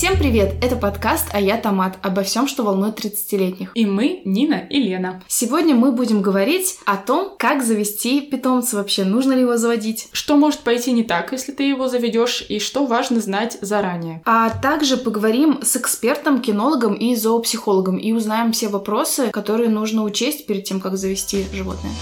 Всем привет! Это подкаст «А я Томат» обо всем, что волнует 30-летних. И мы, Нина и Лена. Сегодня мы будем говорить о том, как завести питомца вообще, нужно ли его заводить. Что может пойти не так, если ты его заведешь, и что важно знать заранее. А также поговорим с экспертом, кинологом и зоопсихологом и узнаем все вопросы, которые нужно учесть перед тем, как завести животное.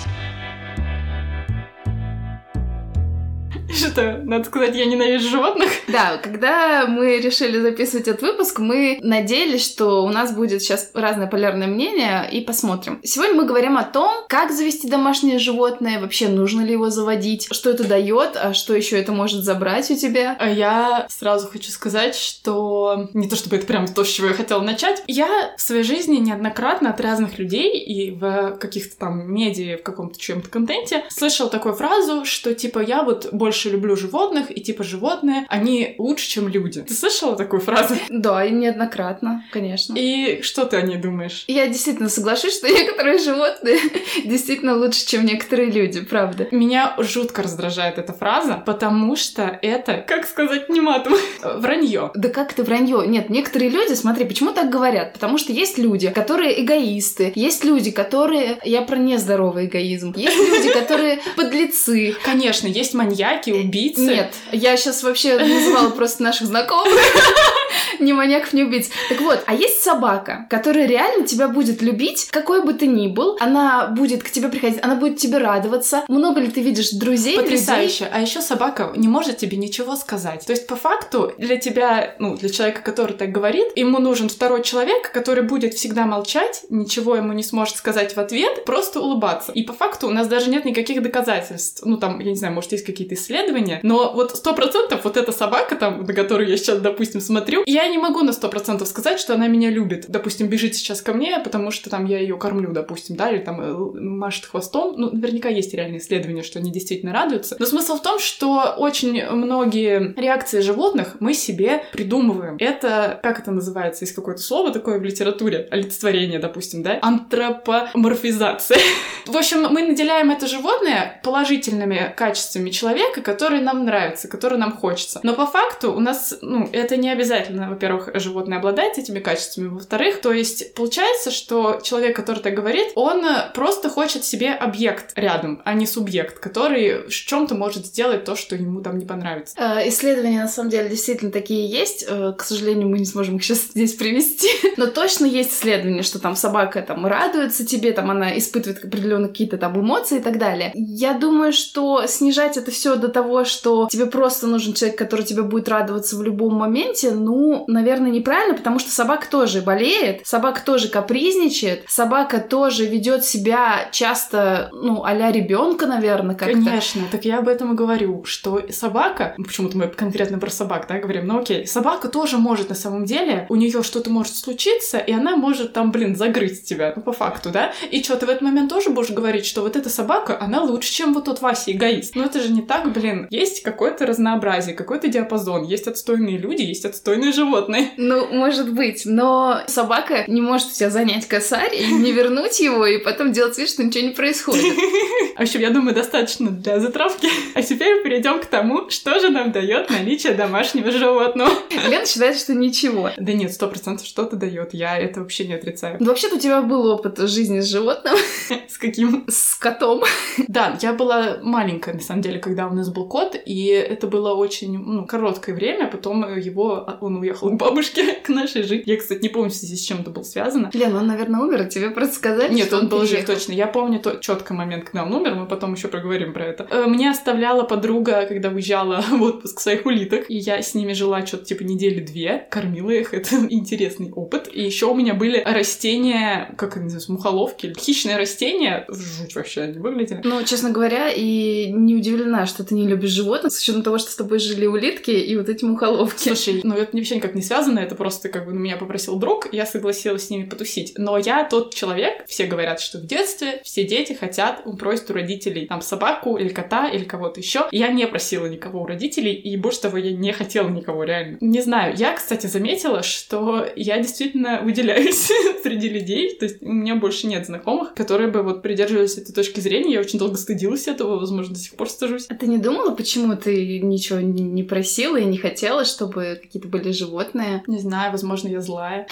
Что, надо сказать, я ненавижу животных? Да, когда мы решили записывать этот выпуск, мы надеялись, что у нас будет сейчас разное полярное мнение, и посмотрим. Сегодня мы говорим о том, как завести домашнее животное, вообще нужно ли его заводить, что это дает, а что еще это может забрать у тебя. А я сразу хочу сказать, что не то чтобы это прям то, с чего я хотела начать. Я в своей жизни неоднократно от разных людей и в каких-то там медиа, в каком-то чем-то контенте слышала такую фразу, что типа я вот больше больше люблю животных, и типа животные, они лучше, чем люди. Ты слышала такую фразу? Да, и неоднократно, конечно. И что ты о ней думаешь? Я действительно соглашусь, что некоторые животные действительно лучше, чем некоторые люди, правда. Меня жутко раздражает эта фраза, потому что это, как сказать, не матом, вранье. Да как это вранье? Нет, некоторые люди, смотри, почему так говорят? Потому что есть люди, которые эгоисты, есть люди, которые... Я про нездоровый эгоизм. Есть люди, которые подлецы. Конечно, есть маньяки, убийцы. Нет, я сейчас вообще называла просто наших знакомых. ни маньяков, ни убийц. Так вот, а есть собака, которая реально тебя будет любить, какой бы ты ни был. Она будет к тебе приходить, она будет тебе радоваться. Много ли ты видишь друзей, Потрясающе. людей? А еще собака не может тебе ничего сказать. То есть, по факту, для тебя, ну, для человека, который так говорит, ему нужен второй человек, который будет всегда молчать, ничего ему не сможет сказать в ответ, просто улыбаться. И по факту у нас даже нет никаких доказательств. Ну, там, я не знаю, может, есть какие-то исследования, но вот сто процентов вот эта собака там, на которую я сейчас, допустим, смотрю, я не могу на сто процентов сказать, что она меня любит. Допустим, бежит сейчас ко мне, потому что там я ее кормлю, допустим, да, или там э, машет хвостом. Ну, наверняка есть реальные исследования, что они действительно радуются. Но смысл в том, что очень многие реакции животных мы себе придумываем. Это, как это называется, есть какое-то слово такое в литературе, олицетворение, допустим, да, антропоморфизация. В общем, мы наделяем это животное положительными качествами человека, которые нам нравятся, которые нам хочется. Но по факту у нас, ну, это не обязательно во-первых, животное обладает этими качествами, во-вторых, то есть получается, что человек, который так говорит, он просто хочет себе объект рядом, а не субъект, который в чем-то может сделать то, что ему там не понравится. Э, исследования на самом деле действительно такие есть. Э, к сожалению, мы не сможем их сейчас здесь привести. Но точно есть исследования, что там собака там радуется тебе, там она испытывает определенные какие-то там эмоции и так далее. Я думаю, что снижать это все до того, что тебе просто нужен человек, который тебе будет радоваться в любом моменте, ну, наверное, неправильно, потому что собака тоже болеет, собака тоже капризничает, собака тоже ведет себя часто, ну, а-ля ребенка, наверное, как-то. Конечно, так я об этом и говорю, что собака, почему-то мы конкретно про собак, да, говорим, ну окей, собака тоже может на самом деле, у нее что-то может случиться, и она может там, блин, загрызть тебя, ну, по факту, да, и что, ты в этот момент тоже будешь говорить, что вот эта собака, она лучше, чем вот тот Вася эгоист. Но это же не так, блин. Есть какое-то разнообразие, какой-то диапазон, есть отстойные люди, есть отстойные животные. Ну, может быть, но собака не может тебя занять косарь и не вернуть его, и потом делать вид, что ничего не происходит. В общем, я думаю, достаточно для затравки. А теперь перейдем к тому, что же нам дает наличие домашнего животного. Лена считает, что ничего. Да нет, сто процентов что-то дает. Я это вообще не отрицаю. Ну, вообще-то у тебя был опыт жизни с животным. С каким? С котом. Да, я была маленькая, на самом деле, когда у нас был кот, и это было очень ну, короткое время, потом его, он уехал к бабушке, к нашей жить. Я, кстати, не помню, с чем это было связано. Лен, он, наверное, умер, а тебе просто сказали, Нет, он, он был жив точно. Я помню тот четкий момент, когда он умер, мы потом еще проговорим про это. Э, мне оставляла подруга, когда уезжала в отпуск своих улиток, и я с ними жила что-то типа недели две, кормила их, это интересный опыт. И еще у меня были растения, как они называются, мухоловки, хищные растения, жуть вообще они выглядели. Ну, честно говоря, и не удивлена, что ты не любишь животных, с учетом того, что с тобой жили улитки и вот эти мухоловки. Слушай, ну это вообще никак не связано, это просто как бы меня попросил друг, я согласилась с ними потусить. Но я тот человек, все говорят, что в детстве все дети хотят, просят у родителей там собаку или кота или кого-то еще. Я не просила никого у родителей, и больше того, я не хотела никого реально. Не знаю, я, кстати, заметила, что я действительно выделяюсь среди людей, то есть у меня больше нет знакомых, которые бы вот придерживались этой точки зрения. Я очень долго стыдилась этого, возможно, до сих пор стыжусь. А ты не думала, почему ты ничего не просила и не хотела, чтобы какие-то были животные? Не знаю, возможно, я злая.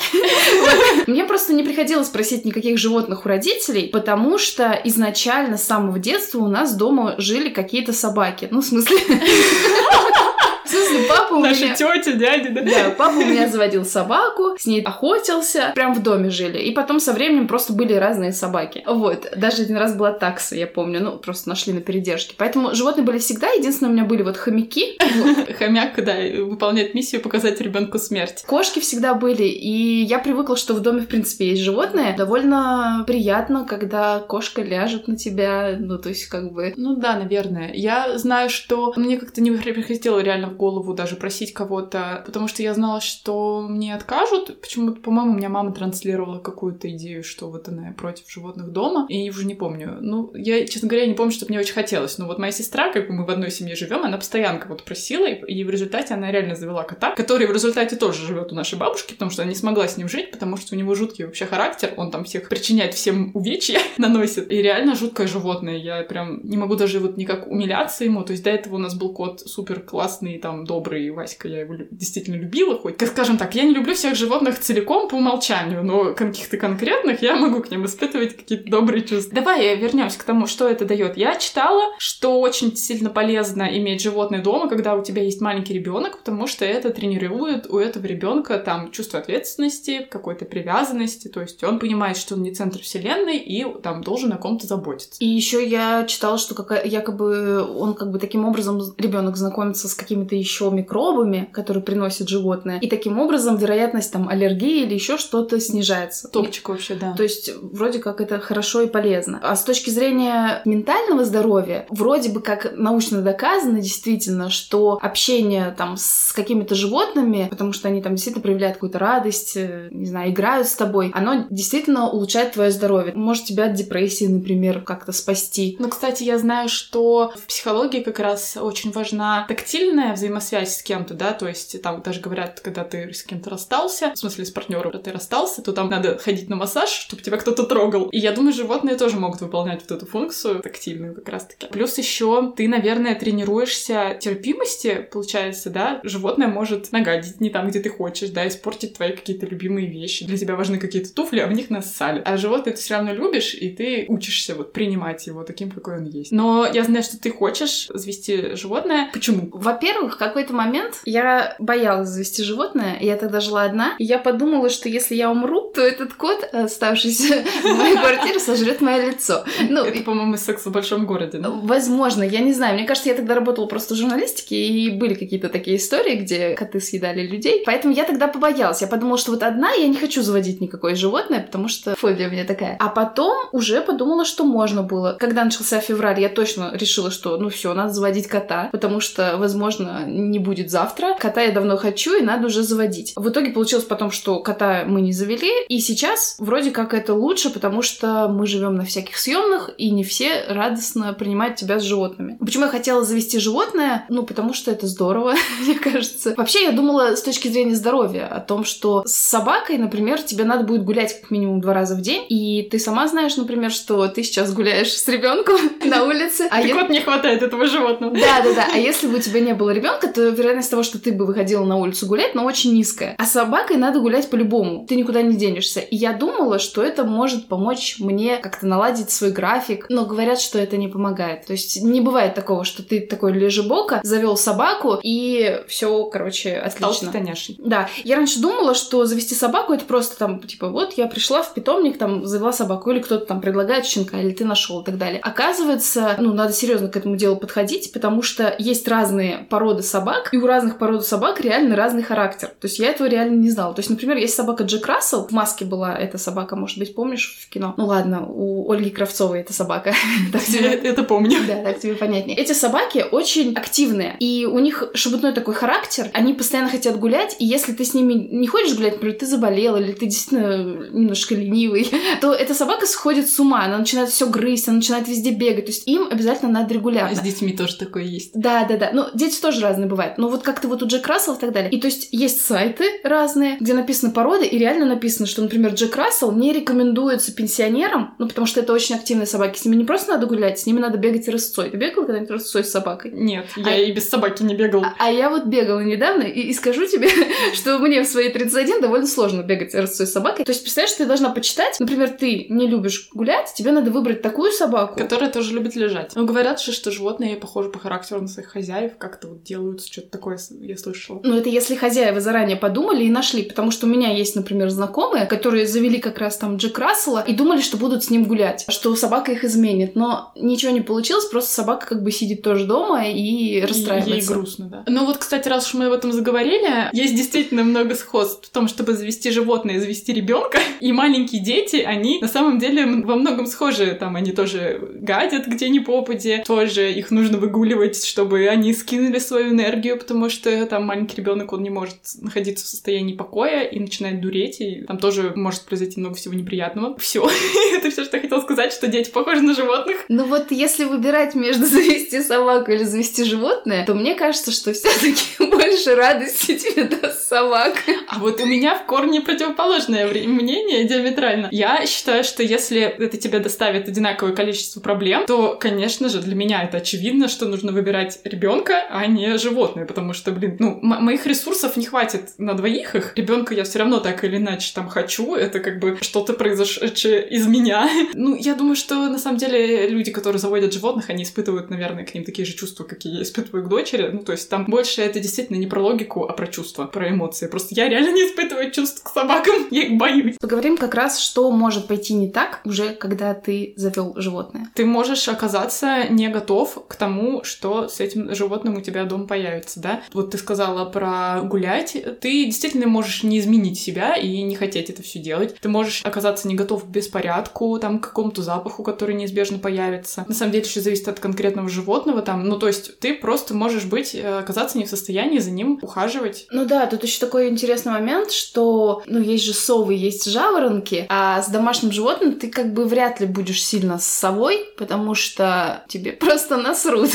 Мне просто не приходилось просить никаких животных у родителей, потому что изначально с самого детства у нас дома жили какие-то собаки. Ну, в смысле... Смысле, папа у Наши меня... тети, дяди, да? Да, папа у меня заводил собаку, с ней охотился, прям в доме жили. И потом со временем просто были разные собаки. Вот, даже один раз была такса, я помню, ну, просто нашли на передержке. Поэтому животные были всегда, единственное, у меня были вот хомяки. Хомяк, да, выполняет миссию показать ребенку смерть. Кошки всегда были, и я привыкла, что в доме, в принципе, есть животные. Довольно приятно, когда кошка ляжет на тебя, ну, то есть, как бы... Ну да, наверное. Я знаю, что мне как-то не приходило реально в голову даже просить кого-то, потому что я знала, что мне откажут. Почему-то, по-моему, у меня мама транслировала какую-то идею, что вот она против животных дома, и я уже не помню. Ну, я, честно говоря, не помню, что мне очень хотелось. Но вот моя сестра, как бы мы в одной семье живем, она постоянно кого-то просила, и в результате она реально завела кота, который в результате тоже живет у нашей бабушки, потому что она не смогла с ним жить, потому что у него жуткий вообще характер, он там всех причиняет всем увечья, наносит. И реально жуткое животное. Я прям не могу даже вот никак умиляться ему. То есть до этого у нас был кот супер классный, там, добрый Васька, я его действительно любила хоть. Как скажем так, я не люблю всех животных целиком по умолчанию, но каких-то конкретных я могу к ним испытывать какие-то добрые чувства. Давай вернемся к тому, что это дает. Я читала, что очень сильно полезно иметь животное дома, когда у тебя есть маленький ребенок, потому что это тренирует у этого ребенка там чувство ответственности, какой-то привязанности, то есть он понимает, что он не центр вселенной и там должен о ком-то заботиться. И еще я читала, что какая, якобы он как бы таким образом ребенок знакомится с какими-то еще микробами, которые приносят животное, и таким образом вероятность там аллергии или еще что-то снижается. Топчик вообще, да. То есть вроде как это хорошо и полезно. А с точки зрения ментального здоровья, вроде бы как научно доказано действительно, что общение там с какими-то животными, потому что они там действительно проявляют какую-то радость, э, не знаю, играют с тобой, оно действительно улучшает твое здоровье. Может тебя от депрессии, например, как-то спасти. Ну, кстати, я знаю, что в психологии как раз очень важна тактильная взаимосвязь с кем-то, да, то есть там даже говорят, когда ты с кем-то расстался, в смысле с партнером, когда ты расстался, то там надо ходить на массаж, чтобы тебя кто-то трогал. И я думаю, животные тоже могут выполнять вот эту функцию тактильную как раз-таки. Плюс еще ты, наверное, тренируешься терпимости, получается, да, животное может нагадить не там, где ты хочешь, да, испортить твои какие-то любимые вещи. Для тебя важны какие-то туфли, а в них нассали. А животное ты все равно любишь, и ты учишься вот принимать его таким, какой он есть. Но я знаю, что ты хочешь завести животное. Почему? Во-первых, в какой-то момент я боялась завести животное, и я тогда жила одна, и я подумала, что если я умру, то этот кот, оставшийся в моей квартире, сожрет мое лицо. Ну, это, по-моему, секс в большом городе, да? Возможно, я не знаю. Мне кажется, я тогда работала просто в журналистике, и были какие-то такие истории, где коты съедали людей. Поэтому я тогда побоялась. Я подумала, что вот одна я не хочу заводить никакое животное, потому что фобия у меня такая. А потом уже подумала, что можно было. Когда начался февраль, я точно решила, что ну все, надо заводить кота, потому что, возможно, не будет завтра. Кота я давно хочу, и надо уже заводить. В итоге получилось потом, что кота мы не завели, и сейчас вроде как это лучше, потому что мы живем на всяких съемных, и не все радостно принимают тебя с животными. Почему я хотела завести животное? Ну, потому что это здорово, мне кажется. Вообще, я думала с точки зрения здоровья о том, что с собакой, например, тебе надо будет гулять как минимум два раза в день, и ты сама знаешь, например, что ты сейчас гуляешь с ребенком на улице. А вот не хватает этого животного. Да, да, да. А если бы у тебя не было ребенка, то вероятность того, что ты бы выходила на улицу гулять, но очень низкая. А с собакой надо гулять по-любому. Ты никуда не денешься. И я думала, что это может помочь мне как-то наладить свой график. Но говорят, что это не помогает. То есть не бывает такого, что ты такой лежебока, завел собаку и все, короче, отлично. Стал Да. Я раньше думала, что завести собаку это просто там, типа, вот я пришла в питомник, там, завела собаку, или кто-то там предлагает щенка, или ты нашел и так далее. Оказывается, ну, надо серьезно к этому делу подходить, потому что есть разные породы собак, и у разных пород собак реально разный характер. То есть я этого реально не знала. То есть, например, есть собака Джек Рассел, в маске была эта собака, может быть, помнишь в кино? Ну ладно, у Ольги Кравцовой эта собака. Это помню. Да, так тебе понятнее. Эти собаки очень активные, и у них шебутной такой характер, они постоянно хотят гулять, и если ты с ними не хочешь гулять, например, ты заболел, или ты действительно немножко ленивый, то эта собака сходит с ума, она начинает все грызть, она начинает везде бегать, то есть им обязательно надо регулярно. С детьми тоже такое есть. Да, да, да. Ну, дети тоже разные разные бывают. Но вот как ты вот у Джек Рассел и так далее. И то есть есть сайты разные, где написаны породы, и реально написано, что, например, Джек Рассел не рекомендуется пенсионерам, ну, потому что это очень активные собаки. С ними не просто надо гулять, с ними надо бегать рысцой. Ты бегал когда-нибудь рысцой с собакой? Нет, я а... и без собаки не бегал. А, а я вот бегала недавно, и, и скажу тебе, что мне в свои 31 довольно сложно бегать рысцой с собакой. То есть, представляешь, ты должна почитать, например, ты не любишь гулять, тебе надо выбрать такую собаку. Которая тоже любит лежать. Ну, говорят же, что животные похожи по характеру на своих хозяев, как-то вот делают что-то такое, я слышала. Ну, это если хозяева заранее подумали и нашли, потому что у меня есть, например, знакомые, которые завели как раз там Джек Рассела и думали, что будут с ним гулять, что собака их изменит, но ничего не получилось, просто собака как бы сидит тоже дома и расстраивается. Ей грустно, да. Ну вот, кстати, раз уж мы об этом заговорили, есть действительно много сходств в том, чтобы завести животное, завести ребенка, и маленькие дети, они на самом деле во многом схожи, там они тоже гадят где ни попади, тоже их нужно выгуливать, чтобы они скинули свою энергию, потому что там маленький ребенок он не может находиться в состоянии покоя и начинает дуреть, и там тоже может произойти много всего неприятного. Все, это все, что я хотела сказать, что дети похожи на животных. Ну вот если выбирать между завести собаку или завести животное, то мне кажется, что все-таки больше радости тебе даст собака. А вот у меня в корне противоположное мнение диаметрально. Я считаю, что если это тебе доставит одинаковое количество проблем, то, конечно же, для меня это очевидно, что нужно выбирать ребенка, а не животное, потому что, блин, ну, моих ресурсов не хватит на двоих их. Ребенка я все равно так или иначе там хочу, это как бы что-то произошедшее из меня. Ну, я думаю, что на самом деле люди, которые заводят животных, они испытывают, наверное, к ним такие же чувства, какие я испытываю к дочери. Ну, то есть там больше это действительно не про логику, а про чувства, про эмоции. Просто я реально не испытываю чувств к собакам, я их боюсь. Поговорим как раз, что может пойти не так уже, когда ты завел животное. Ты можешь оказаться не готов к тому, что с этим животным у тебя дома появится, да? Вот ты сказала про гулять. Ты действительно можешь не изменить себя и не хотеть это все делать. Ты можешь оказаться не готов к беспорядку, там, к какому-то запаху, который неизбежно появится. На самом деле, еще зависит от конкретного животного там. Ну, то есть ты просто можешь быть, э, оказаться не в состоянии за ним ухаживать. Ну да, тут еще такой интересный момент, что, ну, есть же совы, есть жаворонки, а с домашним животным ты как бы вряд ли будешь сильно с совой, потому что тебе просто насрут.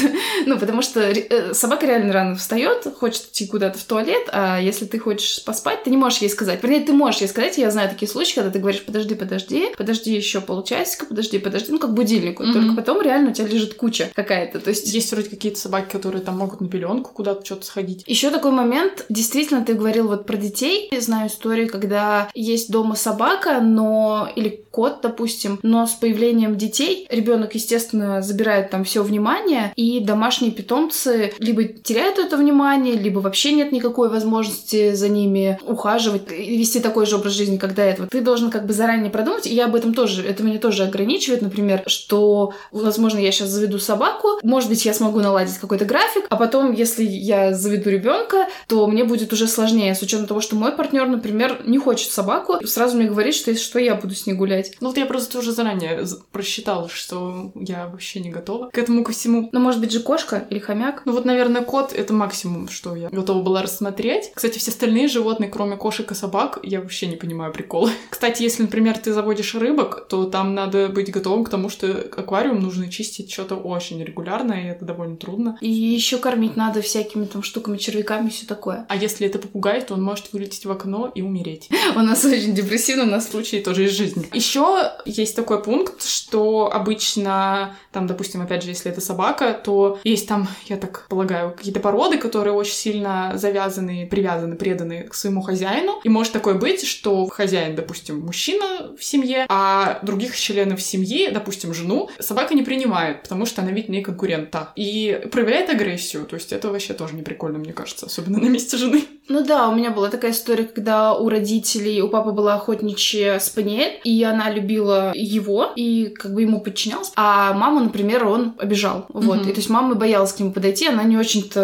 ну, потому что э, собака реально рано встает, хочет идти куда-то в туалет, а если ты хочешь поспать, ты не можешь ей сказать. Вернее, ты можешь ей сказать, я знаю такие случаи, когда ты говоришь, подожди, подожди, подожди еще полчасика, подожди, подожди, ну, как будильнику. Mm-hmm. Только потом реально у тебя лежит куча какая-то. То есть... Есть вроде какие-то собаки, которые там могут на пеленку куда-то что-то сходить. Еще такой момент, действительно, ты говорил вот про детей. Я знаю истории, когда есть дома собака, но или кот, допустим, но с появлением детей ребенок, естественно, забирает там все внимание, и домашние питомцы либо теряют это внимание, либо вообще нет никакой возможности за ними ухаживать и вести такой же образ жизни, как до этого. Ты должен как бы заранее продумать, и я об этом тоже, это меня тоже ограничивает, например, что, возможно, я сейчас заведу собаку, может быть, я смогу наладить какой-то график, а потом, если я заведу ребенка, то мне будет уже сложнее, с учетом того, что мой партнер, например, не хочет собаку, сразу мне говорит, что если что, я буду с ней гулять. Ну вот я просто уже заранее просчитала, что я вообще не готова к этому ко всему. Ну, может быть же кошка или хомяк? Ну вот, наверное, кот — это максимум, что я готова была рассмотреть. Кстати, все остальные животные, кроме кошек и собак, я вообще не понимаю прикола. Кстати, если, например, ты заводишь рыбок, то там надо быть готовым к тому, что аквариум нужно чистить что-то очень регулярно, и это довольно трудно. И еще кормить надо всякими там штуками, червяками, все такое. А если это попугай, то он может вылететь в окно и умереть. У нас очень депрессивно, у нас случаи тоже из жизни. Еще есть такой пункт, что обычно, там, допустим, опять же, если это собака, то есть там, я так полагаю, какие-то породы, которые очень сильно завязаны, привязаны, преданы к своему хозяину. И может такое быть, что хозяин, допустим, мужчина в семье, а других членов семьи, допустим, жену, собака не принимает, потому что она ведь не конкурента. И проявляет агрессию. То есть это вообще тоже не прикольно, мне кажется, особенно на месте жены. Ну да, у меня была такая история, когда у родителей, у папы была охотничья спаниель, и она любила его, и как бы ему подчинялась. А мама, например, он обижал. Вот. Mm-hmm. И то есть мама боялась к нему подойти, она не очень-то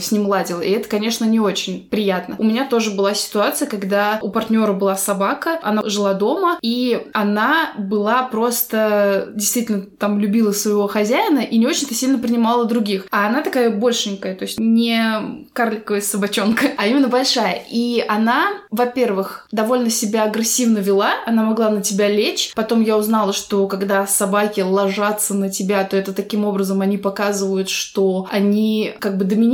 с ним ладила. И это, конечно, не очень приятно. У меня тоже была ситуация, когда у партнера была собака, она жила дома, и она была просто действительно там любила своего хозяина и не очень-то сильно принимала других. А она такая большенькая, то есть не карликовая собачонка, а именно большая. И она, во-первых, довольно себя агрессивно вела, она могла на тебя лечь. Потом я узнала, что когда собаки ложатся на тебя, то это таким образом они показывают, что они как бы доминируют.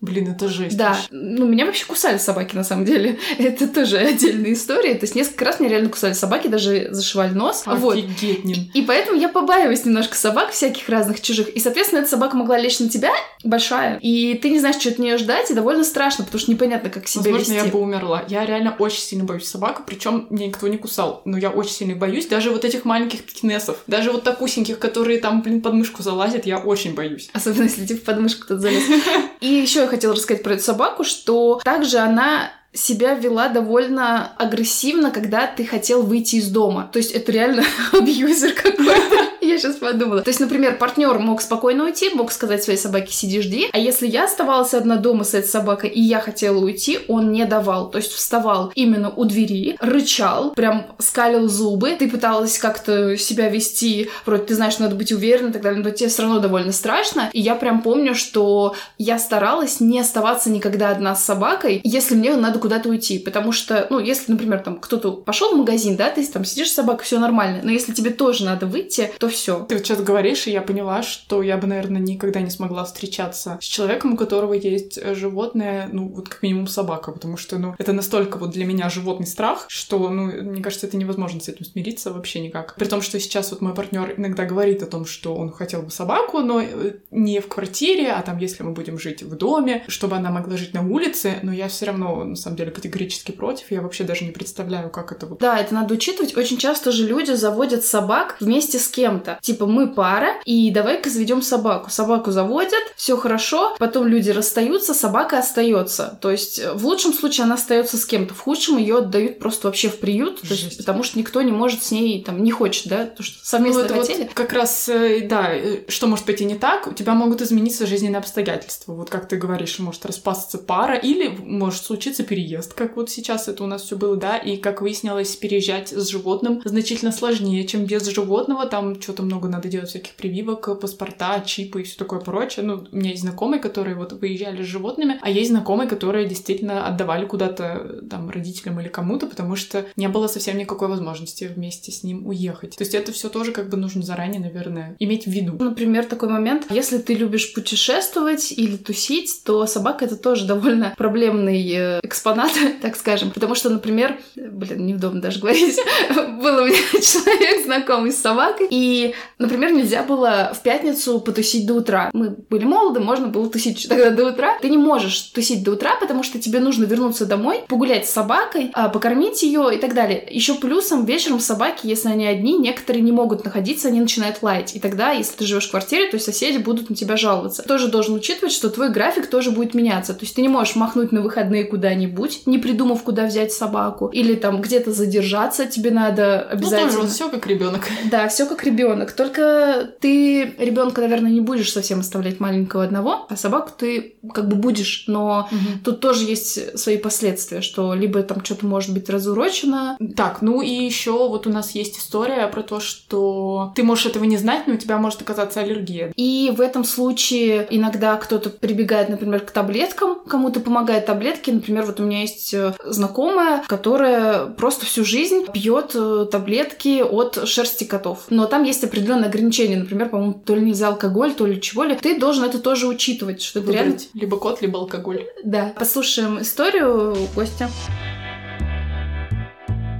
Блин, это жесть. Да. вообще. Ну, меня вообще кусали собаки, на самом деле. Это тоже отдельная история. То есть несколько раз меня реально кусали собаки, даже зашивали нос. Вот. Офигеть, Нин. И поэтому я побаиваюсь немножко собак, всяких разных чужих. И, соответственно, эта собака могла лечь на тебя, большая, и ты не знаешь, что от нее ждать, и довольно страшно, потому что непонятно, как себя Возможно, вести. я бы умерла. Я реально очень сильно боюсь собак, причем меня никто не кусал. Но я очень сильно боюсь. Даже вот этих маленьких пекинесов. Даже вот такусеньких, которые там, блин, под мышку залазят, я очень боюсь. Особенно, если тебе в подмышку кто-то залез. И еще я хотела рассказать про эту собаку, что также она себя вела довольно агрессивно, когда ты хотел выйти из дома. То есть это реально абьюзер какой-то. Я сейчас подумала. То есть, например, партнер мог спокойно уйти, мог сказать своей собаке «сиди, жди», а если я оставалась одна дома с этой собакой, и я хотела уйти, он не давал. То есть вставал именно у двери, рычал, прям скалил зубы, ты пыталась как-то себя вести, вроде ты знаешь, надо быть уверенной и так далее, но тебе все равно довольно страшно. И я прям помню, что я старалась не оставаться никогда одна с собакой, если мне надо куда-то уйти, потому что, ну, если, например, там кто-то пошел в магазин, да, ты там сидишь с собакой, все нормально, но если тебе тоже надо выйти, то все. Ты вот сейчас говоришь, и я поняла, что я бы, наверное, никогда не смогла встречаться с человеком, у которого есть э, животное, ну, вот как минимум собака, потому что, ну, это настолько вот для меня животный страх, что, ну, мне кажется, это невозможно с этим смириться вообще никак. При том, что сейчас вот мой партнер иногда говорит о том, что он хотел бы собаку, но э, не в квартире, а там, если мы будем жить в доме, чтобы она могла жить на улице, но я все равно, на самом деле, категорически против, я вообще даже не представляю, как это вот Да, это надо учитывать. Очень часто же люди заводят собак вместе с кем-то. Типа, мы пара, и давай-ка заведем собаку. Собаку заводят, все хорошо, потом люди расстаются, собака остается. То есть, э, в лучшем случае она остается с кем-то, в худшем ее отдают просто вообще в приют, то есть, потому что никто не может с ней, там, не хочет, да, то, что совместно Ну, это вот хотели. как раз, э, да, э, что может пойти не так, у тебя могут измениться жизненные обстоятельства. Вот как ты говоришь, может распасться пара, или может случиться переезд, как вот сейчас это у нас все было, да, и как выяснилось, переезжать с животным значительно сложнее, чем без животного, там что-то много надо делать, всяких прививок, паспорта, чипы и все такое прочее. Ну, у меня есть знакомые, которые вот выезжали с животными, а есть знакомые, которые действительно отдавали куда-то э, там родителям или кому-то, потому что не было совсем никакой возможности вместе с ним уехать. То есть это все тоже как бы нужно заранее, наверное, иметь в виду. Например, такой момент, если ты любишь путешествовать или тусить, то собака это тоже довольно проблемный э, экспонат, так скажем. Потому что, например, блин, неудобно даже говорить, был у меня человек знакомый с собакой, и, например, нельзя было в пятницу потусить до утра. Мы были молоды, можно было тусить тогда до утра. Ты не можешь тусить до утра, потому что тебе нужно вернуться домой, погулять с собакой, а, покормить ее и так далее. Еще плюсом вечером собаки, если они одни, некоторые не могут находиться, они начинают лаять. И тогда, если ты живешь в квартире, то соседи будут на тебя жаловаться. Тоже должен учитывать, что твой график тоже будет меняться. То есть ты не можешь махнуть на выходные куда-нибудь, не придумав, куда взять собаку, или там где-то задержаться, тебе надо Ну, обязательно. тоже вот все как ребенок. Да, все как ребенок. Только ты ребенка, наверное, не будешь совсем оставлять маленького одного, а собаку ты как бы будешь, но тут тоже есть свои последствия, что либо там что-то может быть разурочено. Так, ну и еще вот у нас есть история про то, что ты можешь этого не знать, но у тебя может оказаться аллергия. И в этом случае иногда кто-то прибегает, например, к таблеткам, кому-то помогают таблетки. Например, вот у меня есть э, знакомая, которая просто всю жизнь пьет э, таблетки от шерсти котов. Но там есть определенные ограничения. Например, по-моему, то ли нельзя алкоголь, то ли чего ли. Ты должен это тоже учитывать, что это реально... Выбрать либо кот, либо алкоголь. Да. Послушаем историю Костя.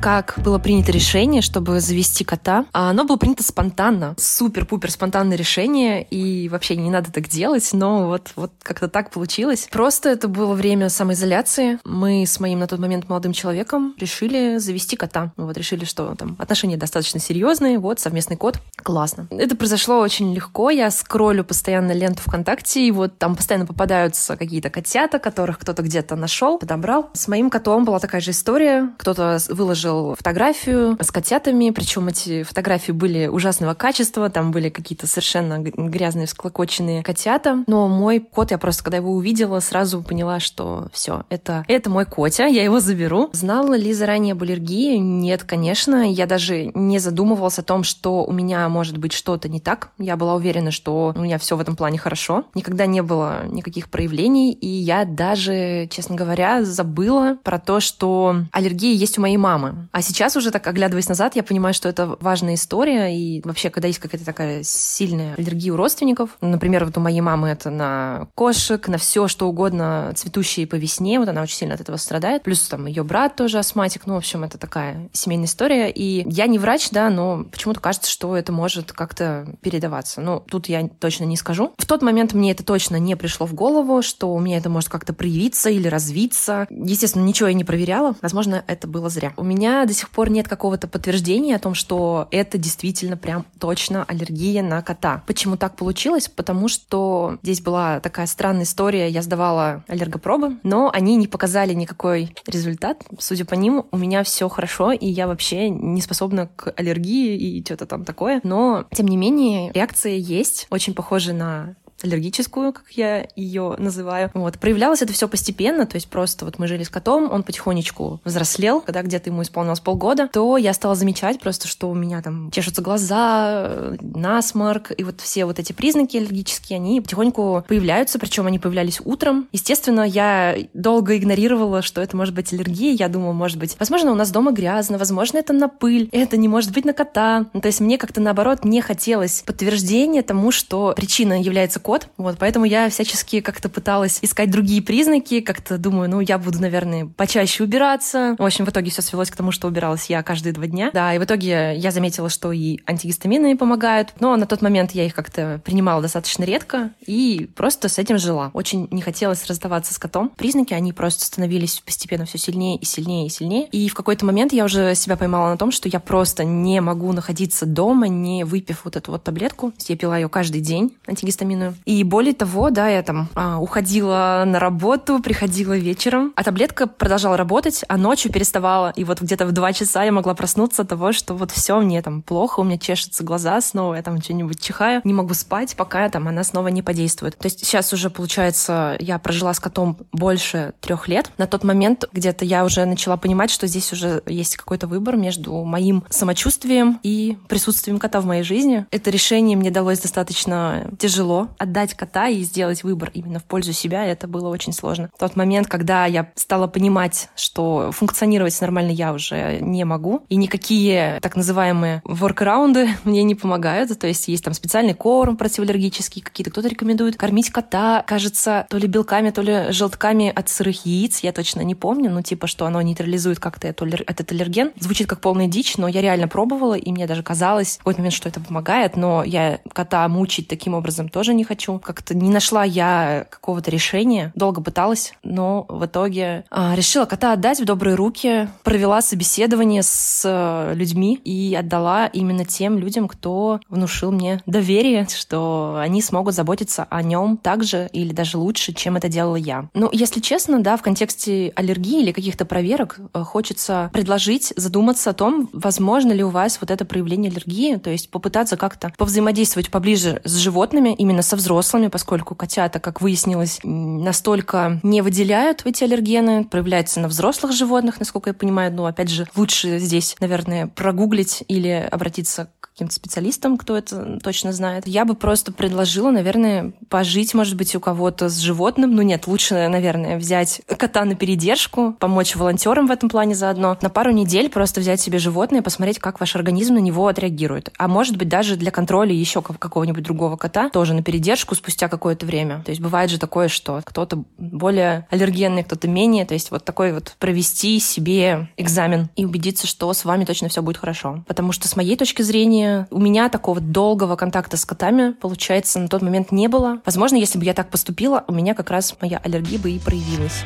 Как было принято решение, чтобы завести кота. А Оно было принято спонтанно. Супер-пупер спонтанное решение, и вообще не надо так делать, но вот, вот как-то так получилось. Просто это было время самоизоляции. Мы с моим на тот момент молодым человеком решили завести кота. Ну Вот решили, что там отношения достаточно серьезные, вот совместный кот. Классно. Это произошло очень легко. Я скроллю постоянно ленту ВКонтакте, и вот там постоянно попадаются какие-то котята, которых кто-то где-то нашел, подобрал. С моим котом была такая же история. Кто-то выложил фотографию с котятами, причем эти фотографии были ужасного качества, там были какие-то совершенно грязные, всклокоченные котята. Но мой кот, я просто, когда его увидела, сразу поняла, что все, это, это мой котя, я его заберу. Знала ли заранее об аллергии? Нет, конечно. Я даже не задумывалась о том, что у меня может быть что-то не так. Я была уверена, что у меня все в этом плане хорошо. Никогда не было никаких проявлений, и я даже, честно говоря, забыла про то, что аллергия есть у моей мамы. А сейчас уже так, оглядываясь назад, я понимаю, что это важная история, и вообще, когда есть какая-то такая сильная аллергия у родственников, например, вот у моей мамы это на кошек, на все что угодно, цветущие по весне, вот она очень сильно от этого страдает, плюс там ее брат тоже астматик, ну, в общем, это такая семейная история, и я не врач, да, но почему-то кажется, что это может как-то передаваться. Ну, тут я точно не скажу. В тот момент мне это точно не пришло в голову, что у меня это может как-то проявиться или развиться. Естественно, ничего я не проверяла. Возможно, это было зря. У меня до сих пор нет какого-то подтверждения о том, что это действительно прям точно аллергия на кота. Почему так получилось? Потому что здесь была такая странная история. Я сдавала аллергопробы, но они не показали никакой результат. Судя по ним, у меня все хорошо, и я вообще не способна к аллергии и что-то там такое. Но, тем не менее, реакция есть, очень похожа на аллергическую, как я ее называю. Вот. Проявлялось это все постепенно, то есть просто вот мы жили с котом, он потихонечку взрослел, когда где-то ему исполнилось полгода, то я стала замечать просто, что у меня там чешутся глаза, насморк, и вот все вот эти признаки аллергические, они потихоньку появляются, причем они появлялись утром. Естественно, я долго игнорировала, что это может быть аллергия, я думала, может быть, возможно, у нас дома грязно, возможно, это на пыль, это не может быть на кота. Ну, то есть мне как-то наоборот не хотелось подтверждения тому, что причина является кот. Вот, поэтому я всячески как-то пыталась искать другие признаки, как-то думаю, ну, я буду, наверное, почаще убираться. В общем, в итоге все свелось к тому, что убиралась я каждые два дня. Да, и в итоге я заметила, что и антигистамины помогают. Но на тот момент я их как-то принимала достаточно редко и просто с этим жила. Очень не хотелось расставаться с котом. Признаки, они просто становились постепенно все сильнее и сильнее и сильнее. И в какой-то момент я уже себя поймала на том, что я просто не могу находиться дома, не выпив вот эту вот таблетку. Я пила ее каждый день, антигистаминную. И более того, да, я там а, уходила на работу, приходила вечером, а таблетка продолжала работать, а ночью переставала. И вот где-то в два часа я могла проснуться от того, что вот все, мне там плохо, у меня чешутся глаза снова, я там что-нибудь чихаю, не могу спать, пока там она снова не подействует. То есть сейчас уже, получается, я прожила с котом больше трех лет. На тот момент где-то я уже начала понимать, что здесь уже есть какой-то выбор между моим самочувствием и присутствием кота в моей жизни. Это решение мне далось достаточно тяжело отдать кота и сделать выбор именно в пользу себя, это было очень сложно. Тот момент, когда я стала понимать, что функционировать нормально я уже не могу, и никакие так называемые воркараунды мне не помогают, то есть есть там специальный корм противоаллергический, какие-то кто-то рекомендует кормить кота, кажется, то ли белками, то ли желтками от сырых яиц, я точно не помню, ну типа, что оно нейтрализует как-то этот аллерген. Звучит как полная дичь, но я реально пробовала, и мне даже казалось в какой-то момент, что это помогает, но я кота мучить таким образом тоже не хочу как-то не нашла я какого-то решения. Долго пыталась, но в итоге а, решила кота отдать в добрые руки. Провела собеседование с а, людьми и отдала именно тем людям, кто внушил мне доверие, что они смогут заботиться о нем так же или даже лучше, чем это делала я. Ну, если честно, да, в контексте аллергии или каких-то проверок э, хочется предложить задуматься о том, возможно ли у вас вот это проявление аллергии, то есть попытаться как-то повзаимодействовать поближе с животными, именно со взрослыми, поскольку поскольку котята, как выяснилось, настолько не выделяют эти аллергены, проявляются на взрослых животных, насколько я понимаю. Ну, опять же, лучше здесь, наверное, прогуглить или обратиться каким-то специалистам, кто это точно знает. Я бы просто предложила, наверное, пожить, может быть, у кого-то с животным. Ну нет, лучше, наверное, взять кота на передержку, помочь волонтерам в этом плане заодно. На пару недель просто взять себе животное и посмотреть, как ваш организм на него отреагирует. А может быть, даже для контроля еще какого-нибудь другого кота тоже на передержку спустя какое какое-то время. То есть бывает же такое, что кто-то более аллергенный, кто-то менее. То есть вот такой вот провести себе экзамен и убедиться, что с вами точно все будет хорошо. Потому что с моей точки зрения у меня такого долгого контакта с котами, получается, на тот момент не было. Возможно, если бы я так поступила, у меня как раз моя аллергия бы и проявилась.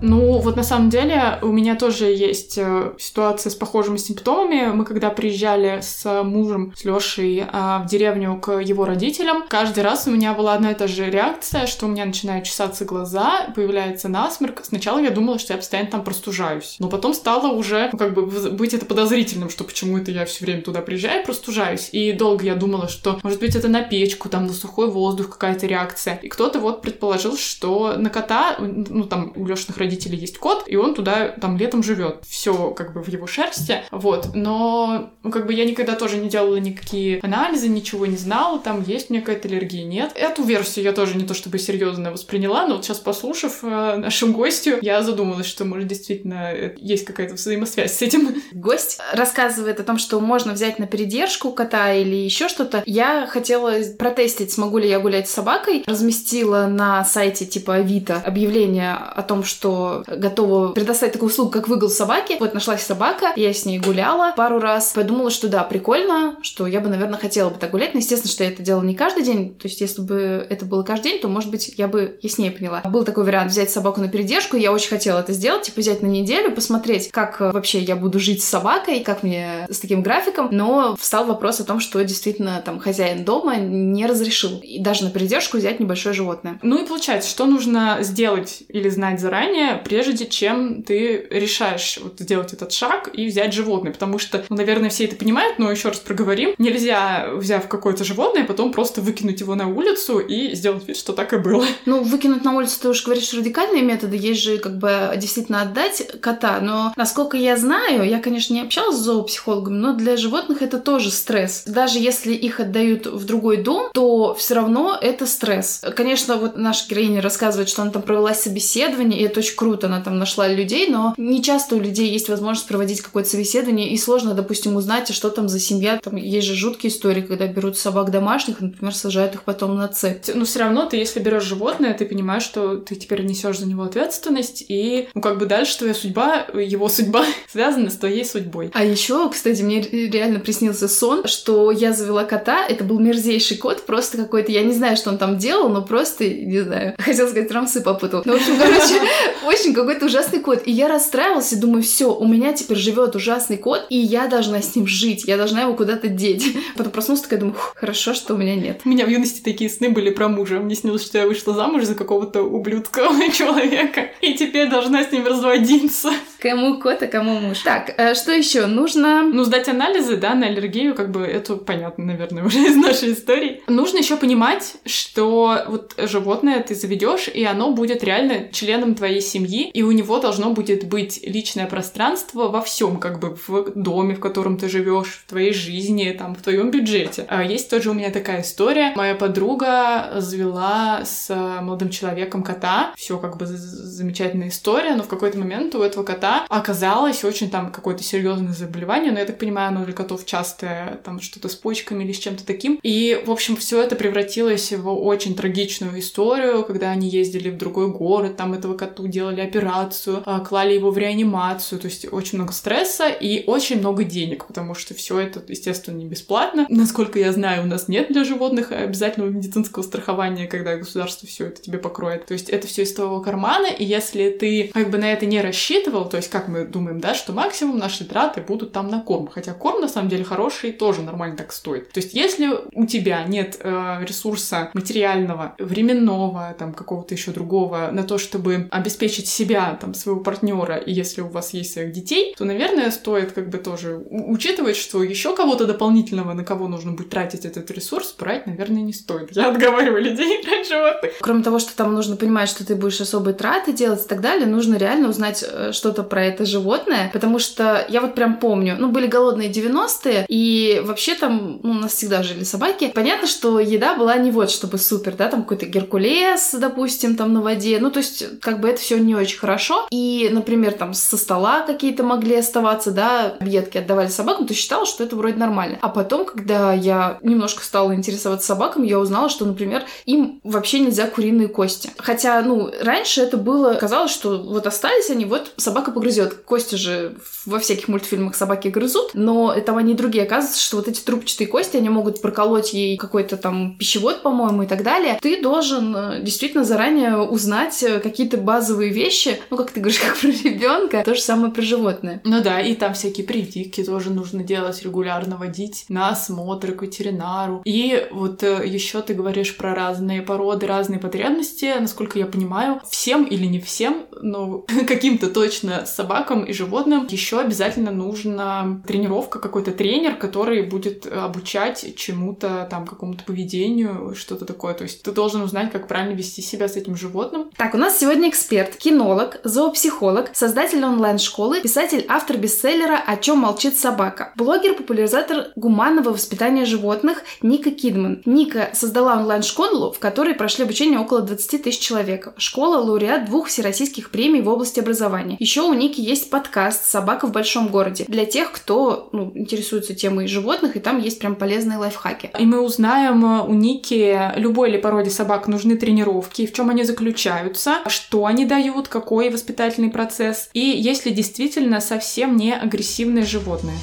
Ну, вот на самом деле у меня тоже есть э, ситуация с похожими симптомами. Мы когда приезжали с мужем, с Лешей э, в деревню к его родителям, каждый раз у меня была одна и та же реакция, что у меня начинают чесаться глаза, появляется насморк. Сначала я думала, что я постоянно там простужаюсь, но потом стало уже ну, как бы быть это подозрительным, что почему это я все время туда приезжаю, простужаюсь. И долго я думала, что может быть это на печку, там на сухой воздух какая-то реакция. И кто-то вот предположил, что на кота, ну там у Лешиных родителей родителей есть кот, и он туда там летом живет. Все как бы в его шерсти. Вот. Но ну, как бы я никогда тоже не делала никакие анализы, ничего не знала, там есть у меня какая-то аллергия, нет. Эту версию я тоже не то чтобы серьезно восприняла, но вот сейчас послушав э, нашу гостью, я задумалась, что, может, действительно э, есть какая-то взаимосвязь с этим. Гость рассказывает о том, что можно взять на передержку кота или еще что-то. Я хотела протестить, смогу ли я гулять с собакой. Разместила на сайте типа Авито объявление о том, что готова предоставить такую услугу, как выгул собаки. Вот нашлась собака, я с ней гуляла пару раз. Подумала, что да, прикольно, что я бы, наверное, хотела бы так гулять. Но, естественно, что я это делала не каждый день. То есть, если бы это было каждый день, то, может быть, я бы яснее поняла. Был такой вариант взять собаку на передержку. Я очень хотела это сделать, типа взять на неделю, посмотреть, как вообще я буду жить с собакой, как мне с таким графиком. Но встал вопрос о том, что действительно там хозяин дома не разрешил. И даже на передержку взять небольшое животное. Ну и получается, что нужно сделать или знать заранее, прежде чем ты решаешь вот сделать этот шаг и взять животное. Потому что, ну, наверное, все это понимают, но еще раз проговорим. Нельзя, взяв какое-то животное, потом просто выкинуть его на улицу и сделать вид, что так и было. Ну, выкинуть на улицу, ты уж говоришь, радикальные методы. Есть же как бы действительно отдать кота. Но, насколько я знаю, я, конечно, не общалась с зоопсихологами, но для животных это тоже стресс. Даже если их отдают в другой дом, то все равно это стресс. Конечно, вот наша героиня рассказывает, что она там провела собеседование, и это очень круто, она там нашла людей, но не часто у людей есть возможность проводить какое-то собеседование, и сложно, допустим, узнать, а что там за семья. Там есть же жуткие истории, когда берут собак домашних, например, сажают их потом на цепь. Но все равно ты, если берешь животное, ты понимаешь, что ты теперь несешь за него ответственность, и, ну, как бы дальше твоя судьба, его судьба связана с твоей судьбой. А еще, кстати, мне реально приснился сон, что я завела кота, это был мерзейший кот, просто какой-то, я не знаю, что он там делал, но просто, не знаю, хотел сказать, рамсы попутал. Ну, в общем, короче, очень какой-то ужасный кот. И я расстраивалась и думаю, все, у меня теперь живет ужасный кот, и я должна с ним жить, я должна его куда-то деть. Потом проснулась такая, думаю, хорошо, что у меня нет. У меня в юности такие сны были про мужа. Мне снилось, что я вышла замуж за какого-то ублюдского человека, и теперь должна с ним разводиться. Кому кот, а кому муж. Так, э, что еще нужно? Ну, сдать анализы, да, на аллергию, как бы это понятно, наверное, уже из нашей истории. Нужно еще понимать, что вот животное ты заведешь, и оно будет реально членом твоей семьи, и у него должно будет быть личное пространство во всем, как бы в доме, в котором ты живешь, в твоей жизни, там, в твоем бюджете. А есть тоже у меня такая история. Моя подруга завела с молодым человеком кота. Все как бы замечательная история, но в какой-то момент у этого кота оказалось очень там какое-то серьезное заболевание, но я так понимаю, оно для котов частое, там что-то с почками или с чем-то таким. И, в общем, все это превратилось в очень трагичную историю, когда они ездили в другой город, там этого коту делали операцию, а, клали его в реанимацию, то есть очень много стресса и очень много денег, потому что все это, естественно, не бесплатно. Насколько я знаю, у нас нет для животных обязательного медицинского страхования, когда государство все это тебе покроет. То есть это все из твоего кармана, и если ты как бы на это не рассчитывал, то есть как мы думаем, да, что максимум наши траты будут там на корм, хотя корм на самом деле хороший тоже нормально так стоит. То есть если у тебя нет э, ресурса материального, временного, там какого-то еще другого на то, чтобы обеспечить себя, там своего партнера, и если у вас есть своих детей, то, наверное, стоит как бы тоже учитывать, что еще кого-то дополнительного, на кого нужно будет тратить этот ресурс, брать, наверное, не стоит. Я отговариваю людей брать животных. Кроме того, что там нужно понимать, что ты будешь особые траты делать и так далее, нужно реально узнать э, что-то про это животное, потому что я вот прям помню, ну, были голодные 90-е, и вообще там ну, у нас всегда жили собаки. Понятно, что еда была не вот чтобы супер, да, там какой-то геркулес, допустим, там на воде, ну, то есть как бы это все не очень хорошо. И, например, там со стола какие-то могли оставаться, да, объедки отдавали собакам, то считала, что это вроде нормально. А потом, когда я немножко стала интересоваться собаками, я узнала, что, например, им вообще нельзя куриные кости. Хотя, ну, раньше это было, казалось, что вот остались они, вот собака погрызет. Кости же во всяких мультфильмах собаки грызут, но там они другие. Оказывается, что вот эти трубчатые кости, они могут проколоть ей какой-то там пищевод, по-моему, и так далее. Ты должен э, действительно заранее узнать э, какие-то базовые вещи, ну, как ты говоришь, как про ребенка, то же самое про животное. Ну да, и там всякие прививки тоже нужно делать регулярно, водить на осмотры к ветеринару. И вот э, еще ты говоришь про разные породы, разные потребности. Насколько я понимаю, всем или не всем, но каким-то точно собакам и животным еще обязательно нужна тренировка, какой-то тренер, который будет обучать чему-то, там, какому-то поведению, что-то такое. То есть ты должен узнать, как правильно вести себя с этим животным. Так, у нас сегодня эксперт, кинолог, зоопсихолог, создатель онлайн-школы, писатель, автор бестселлера «О чем молчит собака», блогер, популяризатор гуманного воспитания животных Ника Кидман. Ника создала онлайн-школу, в которой прошли обучение около 20 тысяч человек. Школа – лауреат двух всероссийских премий в области образования. Еще у Ники есть подкаст «Собака в большом городе» для тех, кто ну, интересуется темой животных, и там есть прям полезные лайфхаки. И мы узнаем э, у Ники, любой ли породе собак нужны тренировки, в чем они заключаются, что они дают, какой воспитательный процесс, и есть ли действительно совсем не агрессивные животные.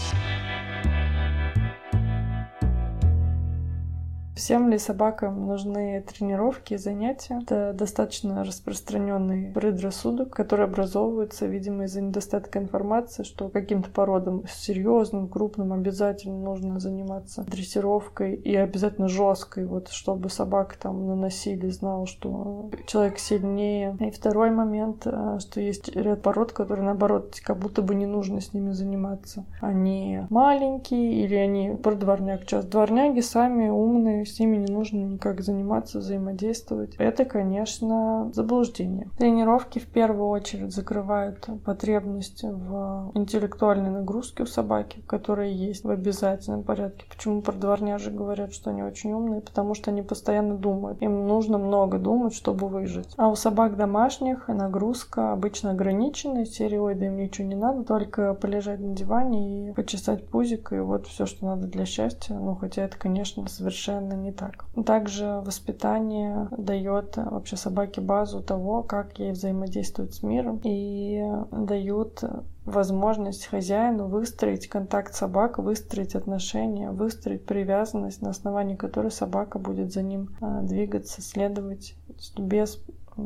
Всем ли собакам нужны тренировки и занятия? Это достаточно распространенный предрассудок, который образовывается, видимо, из-за недостатка информации, что каким-то породам серьезным, крупным обязательно нужно заниматься дрессировкой и обязательно жесткой, вот чтобы собака там наносили, знал, что человек сильнее. И второй момент, э, что есть ряд пород, которые наоборот, как будто бы не нужно с ними заниматься. Они маленькие или они про дворняк. Сейчас дворняги сами умные, с ними не нужно никак заниматься, взаимодействовать. Это, конечно, заблуждение. Тренировки в первую очередь закрывают потребность в интеллектуальной нагрузке у собаки, которая есть в обязательном порядке. Почему про дворняжи говорят, что они очень умные? Потому что они постоянно думают. Им нужно много думать, чтобы выжить. А у собак домашних нагрузка обычно ограниченная. Серии ой, да им ничего не надо, только полежать на диване и почесать пузик, и вот все, что надо для счастья. Ну, хотя это, конечно, совершенно не так. Также воспитание дает вообще собаке базу того, как ей взаимодействовать с миром и дают возможность хозяину выстроить контакт с собакой, выстроить отношения, выстроить привязанность, на основании которой собака будет за ним а, двигаться, следовать без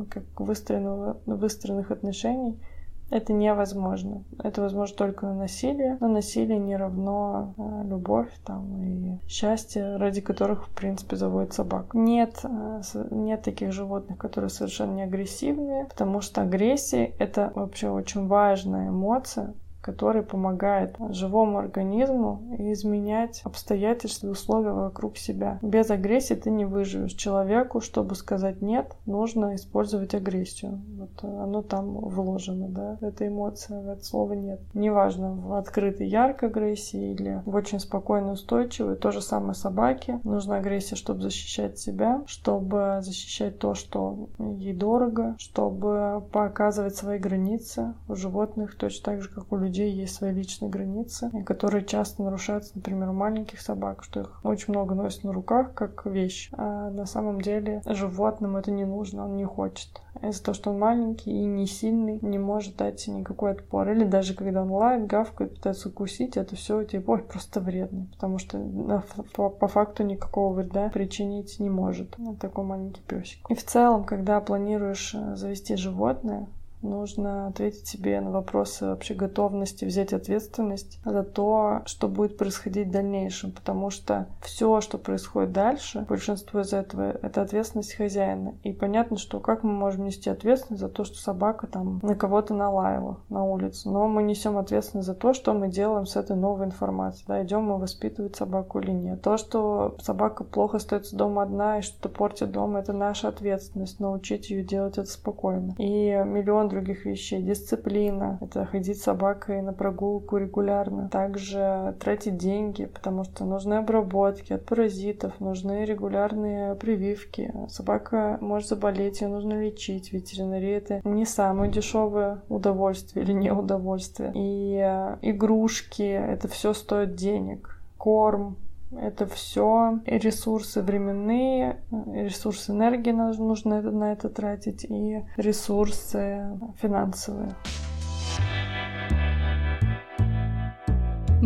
как выстроенного, выстроенных отношений это невозможно. Это возможно только на насилие. Но насилие не равно э, любовь там, и счастье, ради которых, в принципе, заводят собак. Нет, э, нет таких животных, которые совершенно не агрессивные, потому что агрессия — это вообще очень важная эмоция, который помогает живому организму изменять обстоятельства и условия вокруг себя. Без агрессии ты не выживешь. Человеку, чтобы сказать нет, нужно использовать агрессию. Вот оно там вложено, да, эта эмоция, это слова нет. Неважно, в открытой яркой агрессии или в очень спокойной, устойчивой. То же самое собаке. Нужна агрессия, чтобы защищать себя, чтобы защищать то, что ей дорого, чтобы показывать свои границы у животных, точно так же, как у людей людей есть свои личные границы, которые часто нарушаются, например, у маленьких собак, что их очень много носят на руках как вещь. А на самом деле животным это не нужно, он не хочет. Из-за того, что он маленький и не сильный, не может дать никакой отпор. Или даже когда он лает, гавкает, пытается укусить, это все типа, ой, просто вредно. Потому что по, по факту никакого вреда причинить не может такой маленький песик. И в целом, когда планируешь э, завести животное, нужно ответить себе на вопросы вообще готовности взять ответственность за то, что будет происходить в дальнейшем, потому что все, что происходит дальше, большинство из этого, это ответственность хозяина. И понятно, что как мы можем нести ответственность за то, что собака там на кого-то налаяла на улице, но мы несем ответственность за то, что мы делаем с этой новой информацией, да, идем мы воспитывать собаку или нет. То, что собака плохо остается дома одна и что-то портит дома, это наша ответственность, научить ее делать это спокойно. И миллион других вещей. Дисциплина — это ходить с собакой на прогулку регулярно. Также тратить деньги, потому что нужны обработки от паразитов, нужны регулярные прививки. Собака может заболеть, ее нужно лечить. Ветеринария — это не самое дешевое удовольствие или неудовольствие. И э, игрушки — это все стоит денег. Корм, это все ресурсы временные, ресурсы энергии нужно на это тратить и ресурсы финансовые.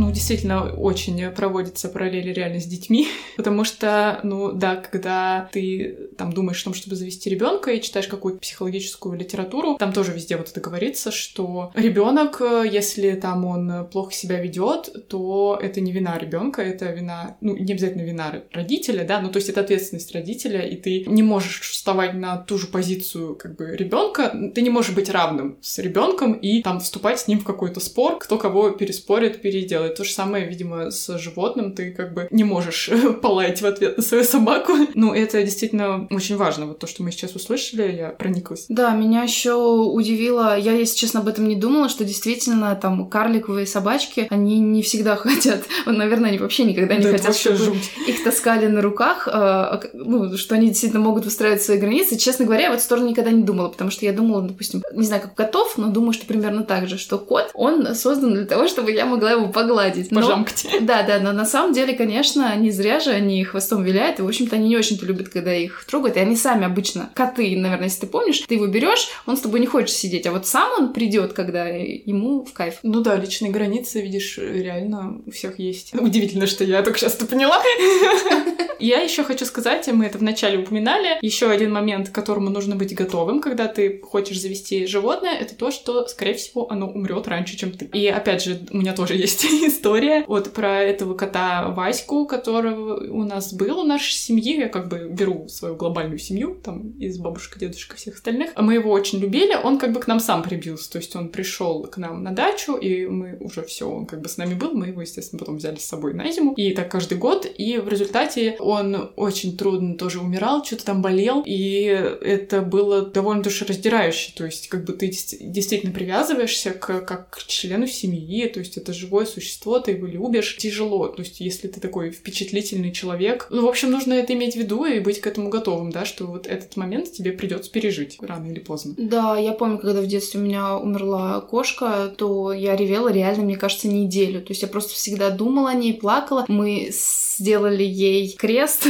Ну, действительно, очень проводятся параллели реально с детьми, потому что, ну, да, когда ты там думаешь о том, чтобы завести ребенка и читаешь какую-то психологическую литературу, там тоже везде вот это говорится, что ребенок, если там он плохо себя ведет, то это не вина ребенка, это вина, ну, не обязательно вина родителя, да, ну, то есть это ответственность родителя, и ты не можешь вставать на ту же позицию, как бы, ребенка, ты не можешь быть равным с ребенком и там вступать с ним в какой-то спор, кто кого переспорит, переделает То же самое, видимо, с животным. Ты как бы не можешь полаять в ответ на свою собаку. Ну, это действительно очень важно. Вот то, что мы сейчас услышали, я прониклась. Да, меня еще удивило, я, если честно, об этом не думала, что действительно там карликовые собачки, они не всегда хотят, наверное, они вообще никогда не Да, хотят, чтобы жуть. их таскали на руках, э, ну, что они действительно могут выстраивать свои границы. Честно говоря, я в эту сторону никогда не думала, потому что я думала, допустим, не знаю, как котов, но думаю, что примерно так же, что кот, он создан для того, чтобы я могла его погладить. Но- Пожамкать. да, да, но на самом деле, конечно, не зря же они хвостом виляют, и, в общем-то, они не очень-то любят, когда их трогают, и они сами обычно, коты, наверное, если ты помнишь, ты его берешь, он с тобой не хочет сидеть, а вот сам он придет, когда ему в кайф. Ну да, личные границы, видишь, реально у всех есть. Удивительно, что я только сейчас это поняла. Я еще хочу сказать, мы это вначале упоминали, еще один момент, к которому нужно быть готовым, когда ты хочешь завести животное, это то, что, скорее всего, оно умрет раньше, чем ты. И опять же, у меня тоже есть история вот про этого кота Ваську, которого у нас был у нашей семьи. Я как бы беру свою глобальную семью, там, из бабушек, дедушек всех остальных. Мы его очень любили, он как бы к нам сам прибился, то есть он пришел к нам на дачу, и мы уже все, он как бы с нами был, мы его, естественно, потом взяли с собой на зиму, и так каждый год, и в результате он очень трудно тоже умирал, что-то там болел, и это было довольно душераздирающе, то есть как бы ты действительно привязываешься к, как к члену семьи, то есть это живое существо, ты его любишь, тяжело, то есть если ты такой впечатлительный человек, ну, в общем, нужно это иметь в виду и быть к этому готовым, да, что вот этот момент тебе придется пережить рано или поздно. Да, я помню, когда в детстве у меня умерла кошка, то я ревела реально, мне кажется, неделю. То есть я просто всегда думала о ней, плакала. Мы сделали ей крест,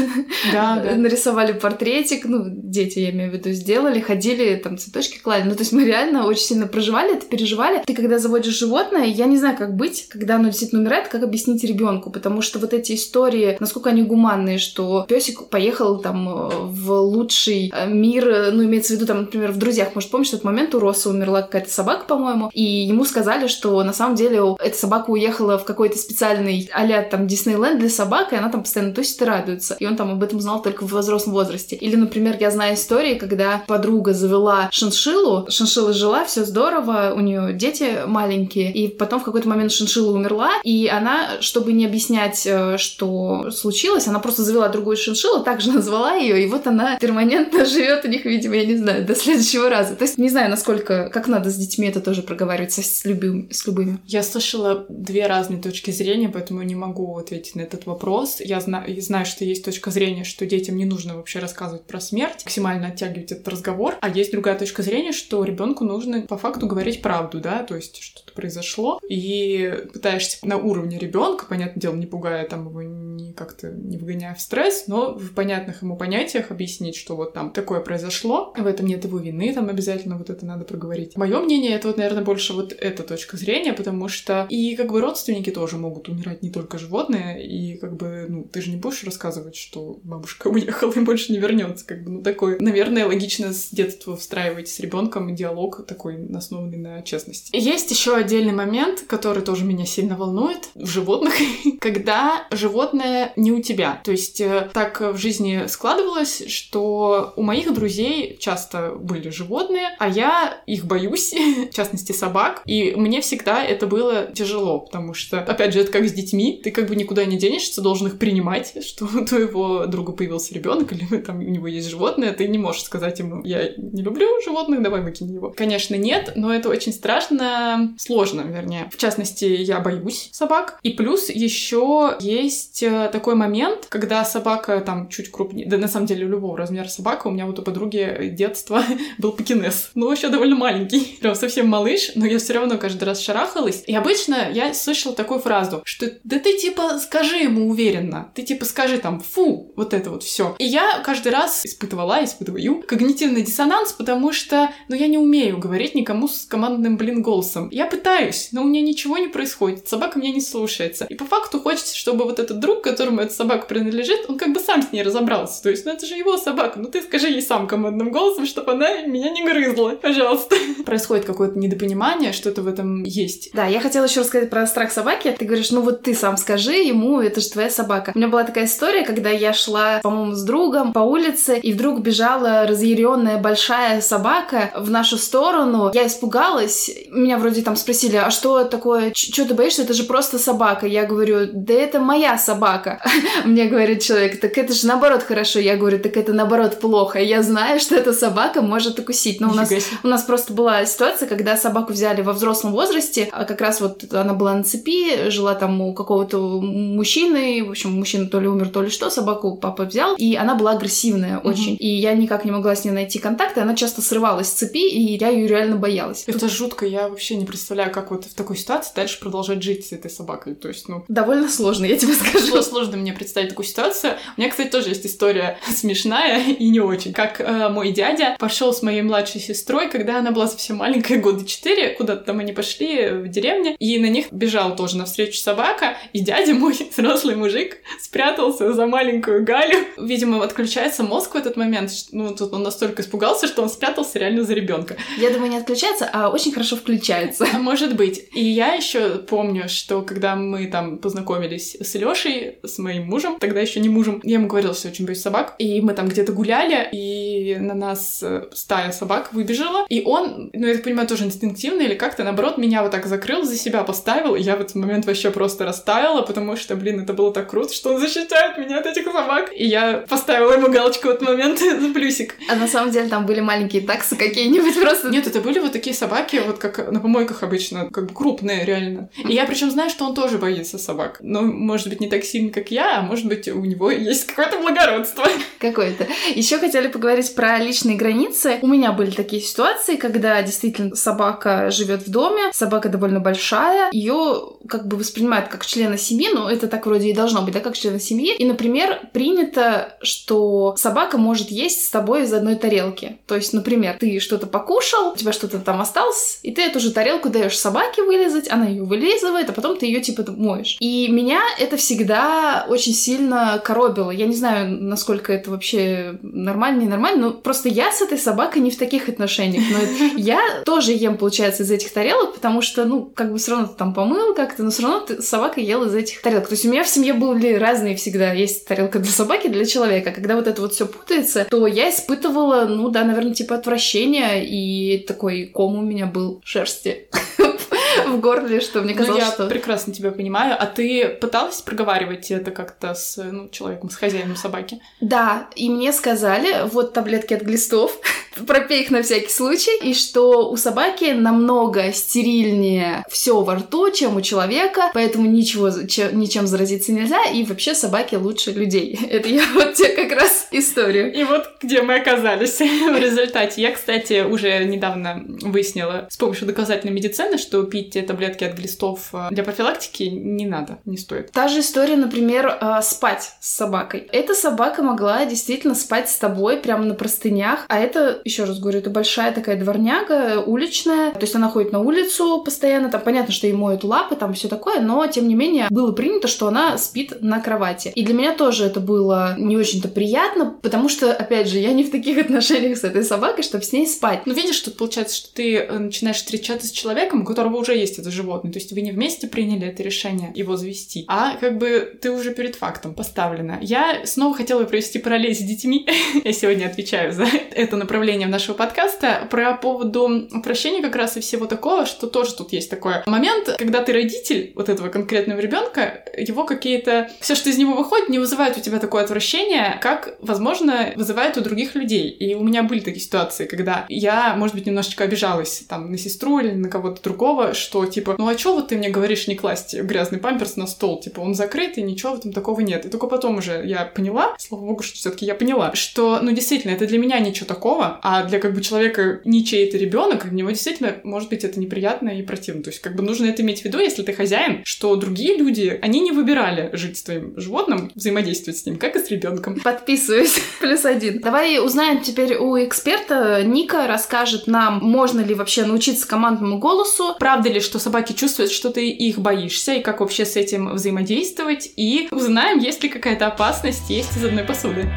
Да, да. нарисовали портретик, ну, дети, я имею в виду, сделали, ходили, там, цветочки клали. Ну, то есть мы реально очень сильно проживали это, переживали. Ты, когда заводишь животное, я не знаю, как быть, когда оно действительно умирает, как объяснить ребенку, потому что вот эти истории, насколько они гуманные, что песик поехал там в лучший э, мир, ну, имеется в виду, там, например, в «Друзьях», может, помнишь, тот момент у Росса умерла какая-то собака, по-моему, и ему сказали, что на самом деле эта собака уехала в какой-то специальный а там Диснейленд для собак, и она там постоянно тусит и радуется. И он там об этом знал только в взрослом возрасте. Или, например, я знаю истории, когда подруга завела шиншиллу, шиншилла жила, все здорово, у нее дети маленькие, и потом в какой-то момент шиншилла умерла, и она, чтобы не объяснять, э, что случилось, она просто завела другую шиншиллу, также назвала ее, и вот она перманентно живет у них, видимо, я не знаю, до следующего раза. То есть не знаю, насколько, как надо с детьми это тоже проговаривать, с, любым, с любыми. Я слышала две разные точки зрения, поэтому не могу ответить на этот вопрос. Я знаю, я знаю, что есть точка зрения, что детям не нужно вообще рассказывать про смерть, максимально оттягивать этот разговор. А есть другая точка зрения, что ребенку нужно по факту говорить правду, да, то есть что-то произошло, и пытаешься на уровне ребенка, понятное дело, не пугая там его не как-то не вгоняя в стресс, но в понятных ему понятиях объяснить, что вот там такое произошло, в этом нет его вины, там обязательно вот это надо проговорить. Мое мнение, это вот, наверное, больше вот эта точка зрения, потому что и как бы родственники тоже могут умирать, не только животные, и как бы, ну, ты же не будешь рассказывать, что бабушка уехала и больше не вернется, как бы, ну, такой, наверное, логично с детства встраивать с ребенком диалог такой, основанный на честности. Есть еще отдельный момент, который тоже меня сильно волнует в животных, когда животное не у тебя. То есть э, так в жизни складывалось, что у моих друзей часто были животные, а я их боюсь, в частности собак, и мне всегда это было тяжело, потому что, опять же, это как с детьми, ты как бы никуда не денешься, должен их принимать, что у твоего друга появился ребенок или там у него есть животное, ты не можешь сказать ему, я не люблю животных, давай выкинь его. Конечно, нет, но это очень страшно, сложно, вернее. В частности, я боюсь собак. И плюс еще есть э, такой момент, когда собака там чуть крупнее, да на самом деле любого размера собака, у меня вот у подруги детства был пекинес. Ну, вообще довольно маленький, прям совсем малыш, но я все равно каждый раз шарахалась. И обычно я слышала такую фразу, что да ты типа скажи ему уверенно, ты типа скажи там фу, вот это вот все. И я каждый раз испытывала, испытываю когнитивный диссонанс, потому что, ну, я не умею говорить никому с командным, блин, голосом. Я пытаюсь, но у меня ничего не происходит, собака меня не слушается. И по факту хочется, чтобы вот этот друг, которому эта собака принадлежит, он как бы сам с ней разобрался. То есть, ну это же его собака, ну ты скажи ей сам командным голосом, чтобы она меня не грызла, пожалуйста. Происходит какое-то недопонимание, что-то в этом есть. Да, я хотела еще рассказать про страх собаки. Ты говоришь, ну вот ты сам скажи ему, это же твоя собака. Собака. У меня была такая история, когда я шла, по-моему, с другом по улице, и вдруг бежала разъяренная большая собака в нашу сторону. Я испугалась. Меня вроде там спросили, а что такое, что ты боишься? Это же просто собака. Я говорю, да это моя собака. Мне говорит человек, так это же наоборот хорошо. Я говорю, так это наоборот плохо. Я знаю, что эта собака может укусить. Но у нас, у нас просто была ситуация, когда собаку взяли во взрослом возрасте, а как раз вот она была на цепи, жила там у какого-то мужчины, общем, мужчина то ли умер, то ли что, собаку папа взял, и она была агрессивная очень. И я никак не могла с ней найти контакты, она часто срывалась с цепи, и я ее реально боялась. Это Тут... жутко, я вообще не представляю, как вот в такой ситуации дальше продолжать жить с этой собакой. То есть, ну... Довольно сложно, я тебе скажу. Сложно мне представить такую ситуацию. У меня, кстати, тоже есть история смешная и не очень. Как э, мой дядя пошел с моей младшей сестрой, когда она была совсем маленькая, года 4, куда-то там они пошли в деревне, и на них бежал тоже навстречу собака, и дядя мой, взрослый мужик, спрятался за маленькую Галю. Видимо, отключается мозг в этот момент. Ну, тут он настолько испугался, что он спрятался реально за ребенка. Я думаю, не отключается, а очень хорошо включается. Может быть. И я еще помню, что когда мы там познакомились с Лешей, с моим мужем, тогда еще не мужем, я ему говорила, что очень боюсь собак, и мы там где-то гуляли, и на нас э, стая собак выбежала, и он, ну, я так понимаю, тоже инстинктивно или как-то, наоборот, меня вот так закрыл за себя, поставил, и я в этот момент вообще просто растаяла, потому что, блин, это было так круто, что он защищает меня от этих собак. И я поставила ему галочку в этот момент за плюсик. А на самом деле там были маленькие таксы какие-нибудь просто? Нет, это были вот такие собаки, вот как на помойках обычно, как бы крупные реально. И я причем знаю, что он тоже боится собак. Но, может быть, не так сильно, как я, а может быть, у него есть какое-то благородство. Какое-то. Еще хотели поговорить про личные границы. У меня были такие ситуации, когда действительно собака живет в доме, собака довольно большая, ее как бы воспринимают как члена семьи, но это так вроде и должно быть, да, как члена семьи. И, например, принято, что собака может есть с тобой из одной тарелки. То есть, например, ты что-то покушал, у тебя что-то там осталось, и ты эту же тарелку даешь собаке вылезать, она ее вылизывает, а потом ты ее типа моешь. И меня это всегда очень сильно коробило. Я не знаю, насколько это вообще нормально, не нормально, но просто я с этой собакой не в таких отношениях. Но я тоже ем, получается, из этих тарелок, потому что, ну, как бы все равно ты там помыл как-то, но все равно ты, собака ела из этих тарелок. То есть у меня в семье были разные всегда. Есть тарелка для собаки, для человека. Когда вот это вот все путается, то я испытывала, ну да, наверное, типа отвращения, и такой ком у меня был шерсти в горле, что мне ну, казалось, ну, я что... прекрасно тебя понимаю. А ты пыталась проговаривать это как-то с ну, человеком, с хозяином собаки? Да, и мне сказали, вот таблетки от глистов, пропей их на всякий случай, и что у собаки намного стерильнее все во рту, чем у человека, поэтому ничего, чем, ничем заразиться нельзя, и вообще собаки лучше людей. Это я вот тебе как раз историю. И вот где мы оказались в результате. Я, кстати, уже недавно выяснила с помощью доказательной медицины, что пить таблетки от глистов э, для профилактики не надо, не стоит. Та же история, например, э, спать с собакой. Эта собака могла действительно спать с тобой прямо на простынях, а это, еще раз говорю, это большая такая дворняга, уличная, то есть она ходит на улицу постоянно, там понятно, что ей моют лапы, там все такое, но тем не менее было принято, что она спит на кровати. И для меня тоже это было не очень-то приятно, потому что, опять же, я не в таких отношениях с этой собакой, чтобы с ней спать. Ну, видишь, тут получается, что ты э, начинаешь встречаться с человеком, у которого уже есть это животное. То есть вы не вместе приняли это решение его завести, а как бы ты уже перед фактом поставлена. Я снова хотела провести параллель с детьми. Я сегодня отвечаю за это направление нашего подкаста. Про поводу прощения как раз и всего такого, что тоже тут есть такой момент, когда ты родитель вот этого конкретного ребенка, его какие-то... Все, что из него выходит, не вызывает у тебя такое отвращение, как, возможно, вызывает у других людей. И у меня были такие ситуации, когда я, может быть, немножечко обижалась там на сестру или на кого-то другого, что типа, ну а чё вот ты мне говоришь не класть грязный памперс на стол? Типа, он закрыт, и ничего в этом такого нет. И только потом уже я поняла, слава богу, что все таки я поняла, что, ну, действительно, это для меня ничего такого, а для как бы человека, ничей это ребенок, для него действительно, может быть, это неприятно и противно. То есть, как бы нужно это иметь в виду, если ты хозяин, что другие люди, они не выбирали жить с твоим животным, взаимодействовать с ним, как и с ребенком. Подписываюсь. Плюс один. Давай узнаем теперь у эксперта. Ника расскажет нам, можно ли вообще научиться командному голосу, правда ли, что собаки чувствуют, что ты их боишься, и как вообще с этим взаимодействовать, и узнаем, есть ли какая-то опасность есть из одной посуды.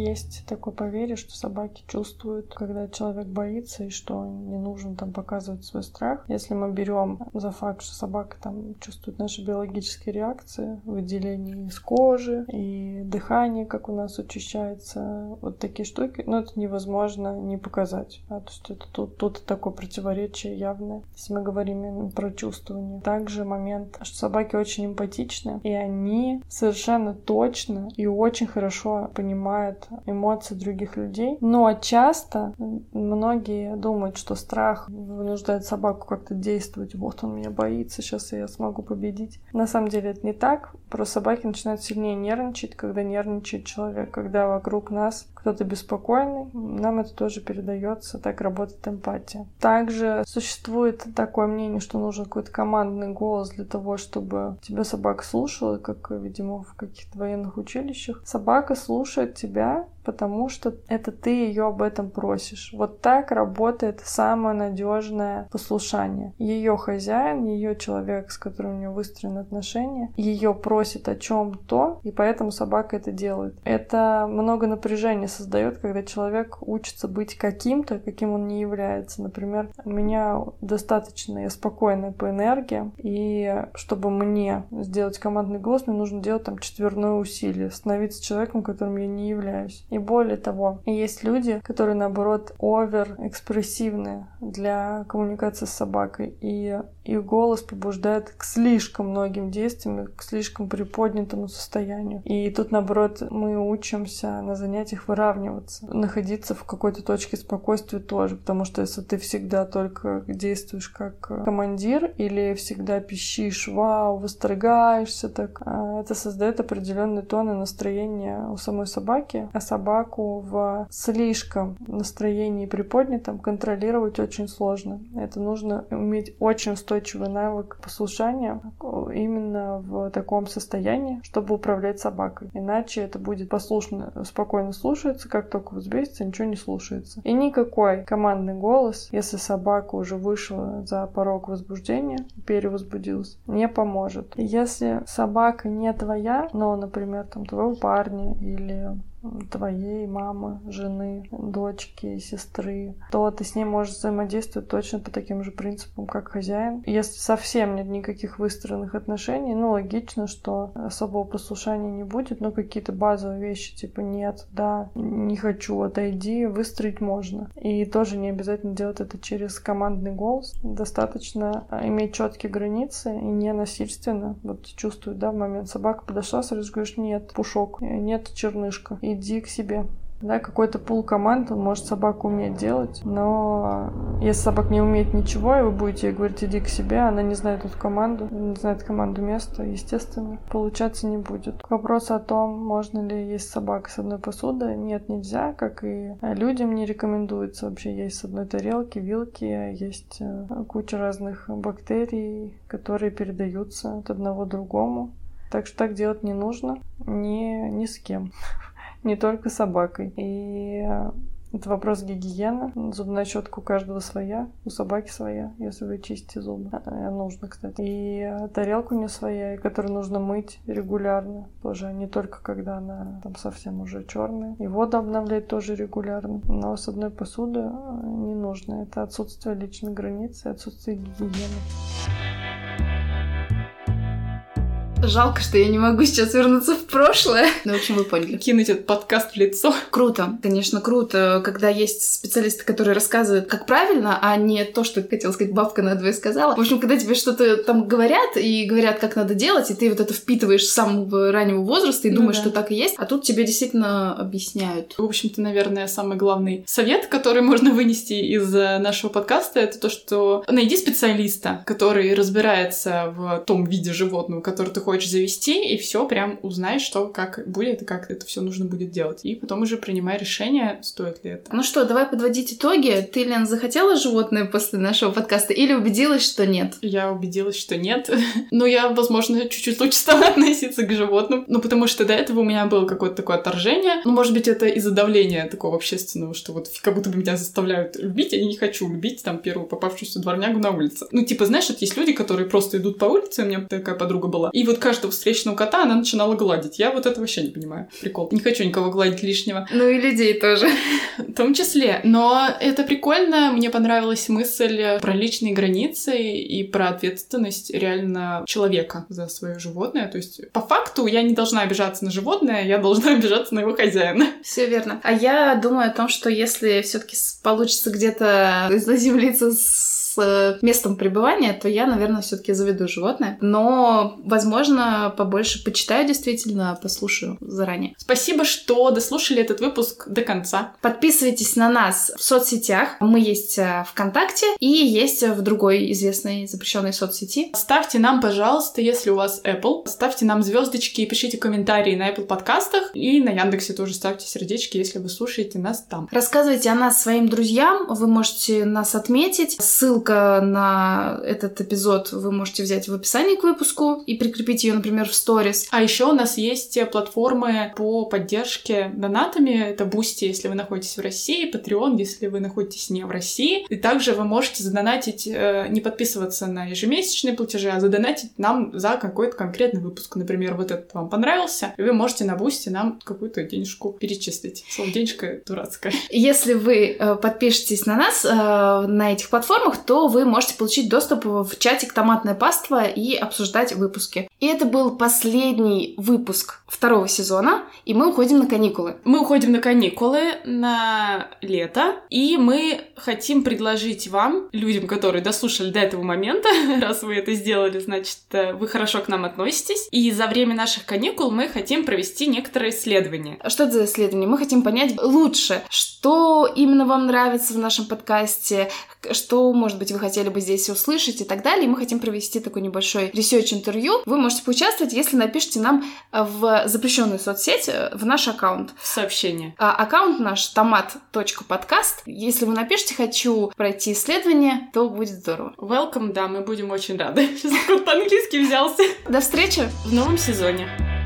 Есть такое поверье, что собаки чувствуют, когда человек боится и что не нужно там показывать свой страх. Если мы берем за факт, что собака там чувствует наши биологические реакции, выделение из кожи и дыхание, как у нас учащается, вот такие штуки, ну это невозможно не показать. А, то есть это тут, тут такое противоречие явное, если мы говорим про чувствование. Также момент, что собаки очень эмпатичны, и они совершенно точно и очень хорошо понимают эмоции других людей. Но часто многие думают, что страх вынуждает собаку как-то действовать. Вот он меня боится, сейчас я смогу победить. На самом деле это не так. Просто собаки начинают сильнее нервничать, когда нервничает человек, когда вокруг нас кто-то беспокойный, нам это тоже передается, так работает эмпатия. Также существует такое мнение, что нужен какой-то командный голос для того, чтобы тебя собака слушала, как, видимо, в каких-то военных училищах. Собака слушает тебя, потому что это ты ее об этом просишь. Вот так работает самое надежное послушание. Ее хозяин, ее человек, с которым у нее выстроены отношения, ее просит о чем-то, и поэтому собака это делает. Это много напряжения создает, когда человек учится быть каким-то, каким он не является. Например, у меня достаточно я спокойная по энергии, и чтобы мне сделать командный голос, мне нужно делать там четверное усилие, становиться человеком, которым я не являюсь. И более того, есть люди, которые, наоборот, овер-экспрессивны для коммуникации с собакой, и их голос побуждает к слишком многим действиям, к слишком приподнятому состоянию. И тут, наоборот, мы учимся на занятиях выравниваться, находиться в какой-то точке спокойствия тоже, потому что если ты всегда только действуешь как командир или всегда пищишь, вау, восторгаешься, так а, это создает определенный тон и настроение у самой собаки, а собаку в слишком настроении приподнятом контролировать очень сложно. Это нужно уметь очень устойчивый навык послушания именно в таком состоянии, чтобы управлять собакой. Иначе это будет послушно, спокойно слушаться, как только взбесится, ничего не слушается. И никакой командный голос, если собака уже вышла за порог возбуждения, перевозбудилась, не поможет. Если собака не твоя, но, например, там твоего парня или твоей мамы, жены, дочки, сестры, то ты с ней можешь взаимодействовать точно по таким же принципам, как хозяин. Если совсем нет никаких выстроенных отношений, ну, логично, что особого послушания не будет, но какие-то базовые вещи, типа нет, да, не хочу, отойди, выстроить можно. И тоже не обязательно делать это через командный голос. Достаточно иметь четкие границы и не насильственно. Вот чувствует, да, в момент собака подошла, сразу говоришь, нет, пушок, нет, чернышка иди к себе. Да, какой-то пул команд он может собаку уметь делать, но если собака не умеет ничего, и вы будете ей говорить, иди к себе, она не знает эту команду, не знает команду места, естественно, получаться не будет. К вопросу о том, можно ли есть собака с одной посуды, нет, нельзя, как и людям не рекомендуется вообще есть с одной тарелки, вилки, есть э, куча разных бактерий, которые передаются от одного другому. Так что так делать не нужно ни, ни с кем не только собакой. И э, это вопрос гигиены. Зубная щетка у каждого своя, у собаки своя, если вы чистите зубы. А, нужно, кстати. И э, тарелку не своя, которую нужно мыть регулярно. Тоже не только когда она там совсем уже черная. И воду обновлять тоже регулярно. Но с одной посуды э, не нужно. Это отсутствие личной границы, отсутствие гигиены. Жалко, что я не могу сейчас вернуться в прошлое. Но, в общем, вы поняли. Кинуть этот подкаст в лицо. Круто. Конечно, круто, когда есть специалисты, которые рассказывают, как правильно, а не то, что, хотела сказать, бабка надвое сказала. В общем, когда тебе что-то там говорят и говорят, как надо делать, и ты вот это впитываешь с самого раннего возраста и ну думаешь, да. что так и есть, а тут тебе действительно объясняют. В общем-то, наверное, самый главный совет, который можно вынести из э, нашего подкаста, это то, что найди специалиста, который разбирается в том виде животного, который ты хочешь хочешь завести, и все прям узнаешь, что как будет и как это все нужно будет делать. И потом уже принимай решение, стоит ли это. Ну что, давай подводить итоги. Ты, Лен, захотела животное после нашего подкаста или убедилась, что нет? Я убедилась, что нет. Но я, возможно, чуть-чуть лучше стала относиться к животным. Ну, потому что до этого у меня было какое-то такое отторжение. Ну, может быть, это из-за давления такого общественного, что вот как будто бы меня заставляют любить, а я не хочу любить там первую попавшуюся дворнягу на улице. Ну, типа, знаешь, вот есть люди, которые просто идут по улице, у меня такая подруга была, и вот каждого встречного кота она начинала гладить. Я вот это вообще не понимаю. Прикол. Не хочу никого гладить лишнего. Ну и людей тоже. В том числе. Но это прикольно. Мне понравилась мысль про личные границы и про ответственность реально человека за свое животное. То есть, по факту, я не должна обижаться на животное, я должна обижаться на его хозяина. Все верно. А я думаю о том, что если все-таки получится где-то заземлиться с с местом пребывания, то я, наверное, все-таки заведу животное. Но, возможно, побольше почитаю действительно, послушаю заранее. Спасибо, что дослушали этот выпуск до конца. Подписывайтесь на нас в соцсетях. Мы есть э, ВКонтакте и есть в другой известной запрещенной соцсети. Ставьте нам, пожалуйста, если у вас Apple, ставьте нам звездочки и пишите комментарии на Apple подкастах. И на Яндексе тоже ставьте сердечки, если вы слушаете нас там. Рассказывайте о нас своим друзьям. Вы можете нас отметить. Ссылка Ссылка на этот эпизод вы можете взять в описании к выпуску и прикрепить ее, например, в сторис. А еще у нас есть платформы по поддержке донатами. Это Boosty, если вы находитесь в России, Patreon, если вы находитесь не в России. И также вы можете задонатить, э, не подписываться на ежемесячные платежи, а задонатить нам за какой-то конкретный выпуск. Например, вот этот вам понравился, и вы можете на Boosty нам какую-то денежку перечислить. Слово денежка дурацкое. Если вы э, подпишетесь на нас э, на этих платформах, то вы можете получить доступ в чатик «Томатная паства» и обсуждать выпуски. И это был последний выпуск второго сезона, и мы уходим на каникулы. Мы уходим на каникулы на лето, и мы хотим предложить вам, людям, которые дослушали до этого момента, раз вы это сделали, значит, э, вы хорошо к нам относитесь, и за время наших каникул мы хотим провести некоторые исследования. Что это за исследования? Мы хотим понять лучше, что именно вам нравится в нашем подкасте, что, может быть, вы хотели бы здесь услышать и так далее. И мы хотим провести такой небольшой research-интервью. Вы можете поучаствовать, если напишите нам в запрещенную соцсеть, э, в наш аккаунт. Сообщение. А, аккаунт наш томат.подкаст. Если вы напишите «хочу пройти исследование», то будет здорово. Welcome, да, мы будем очень рады. Сейчас по-английски взялся. До встречи в новом сезоне.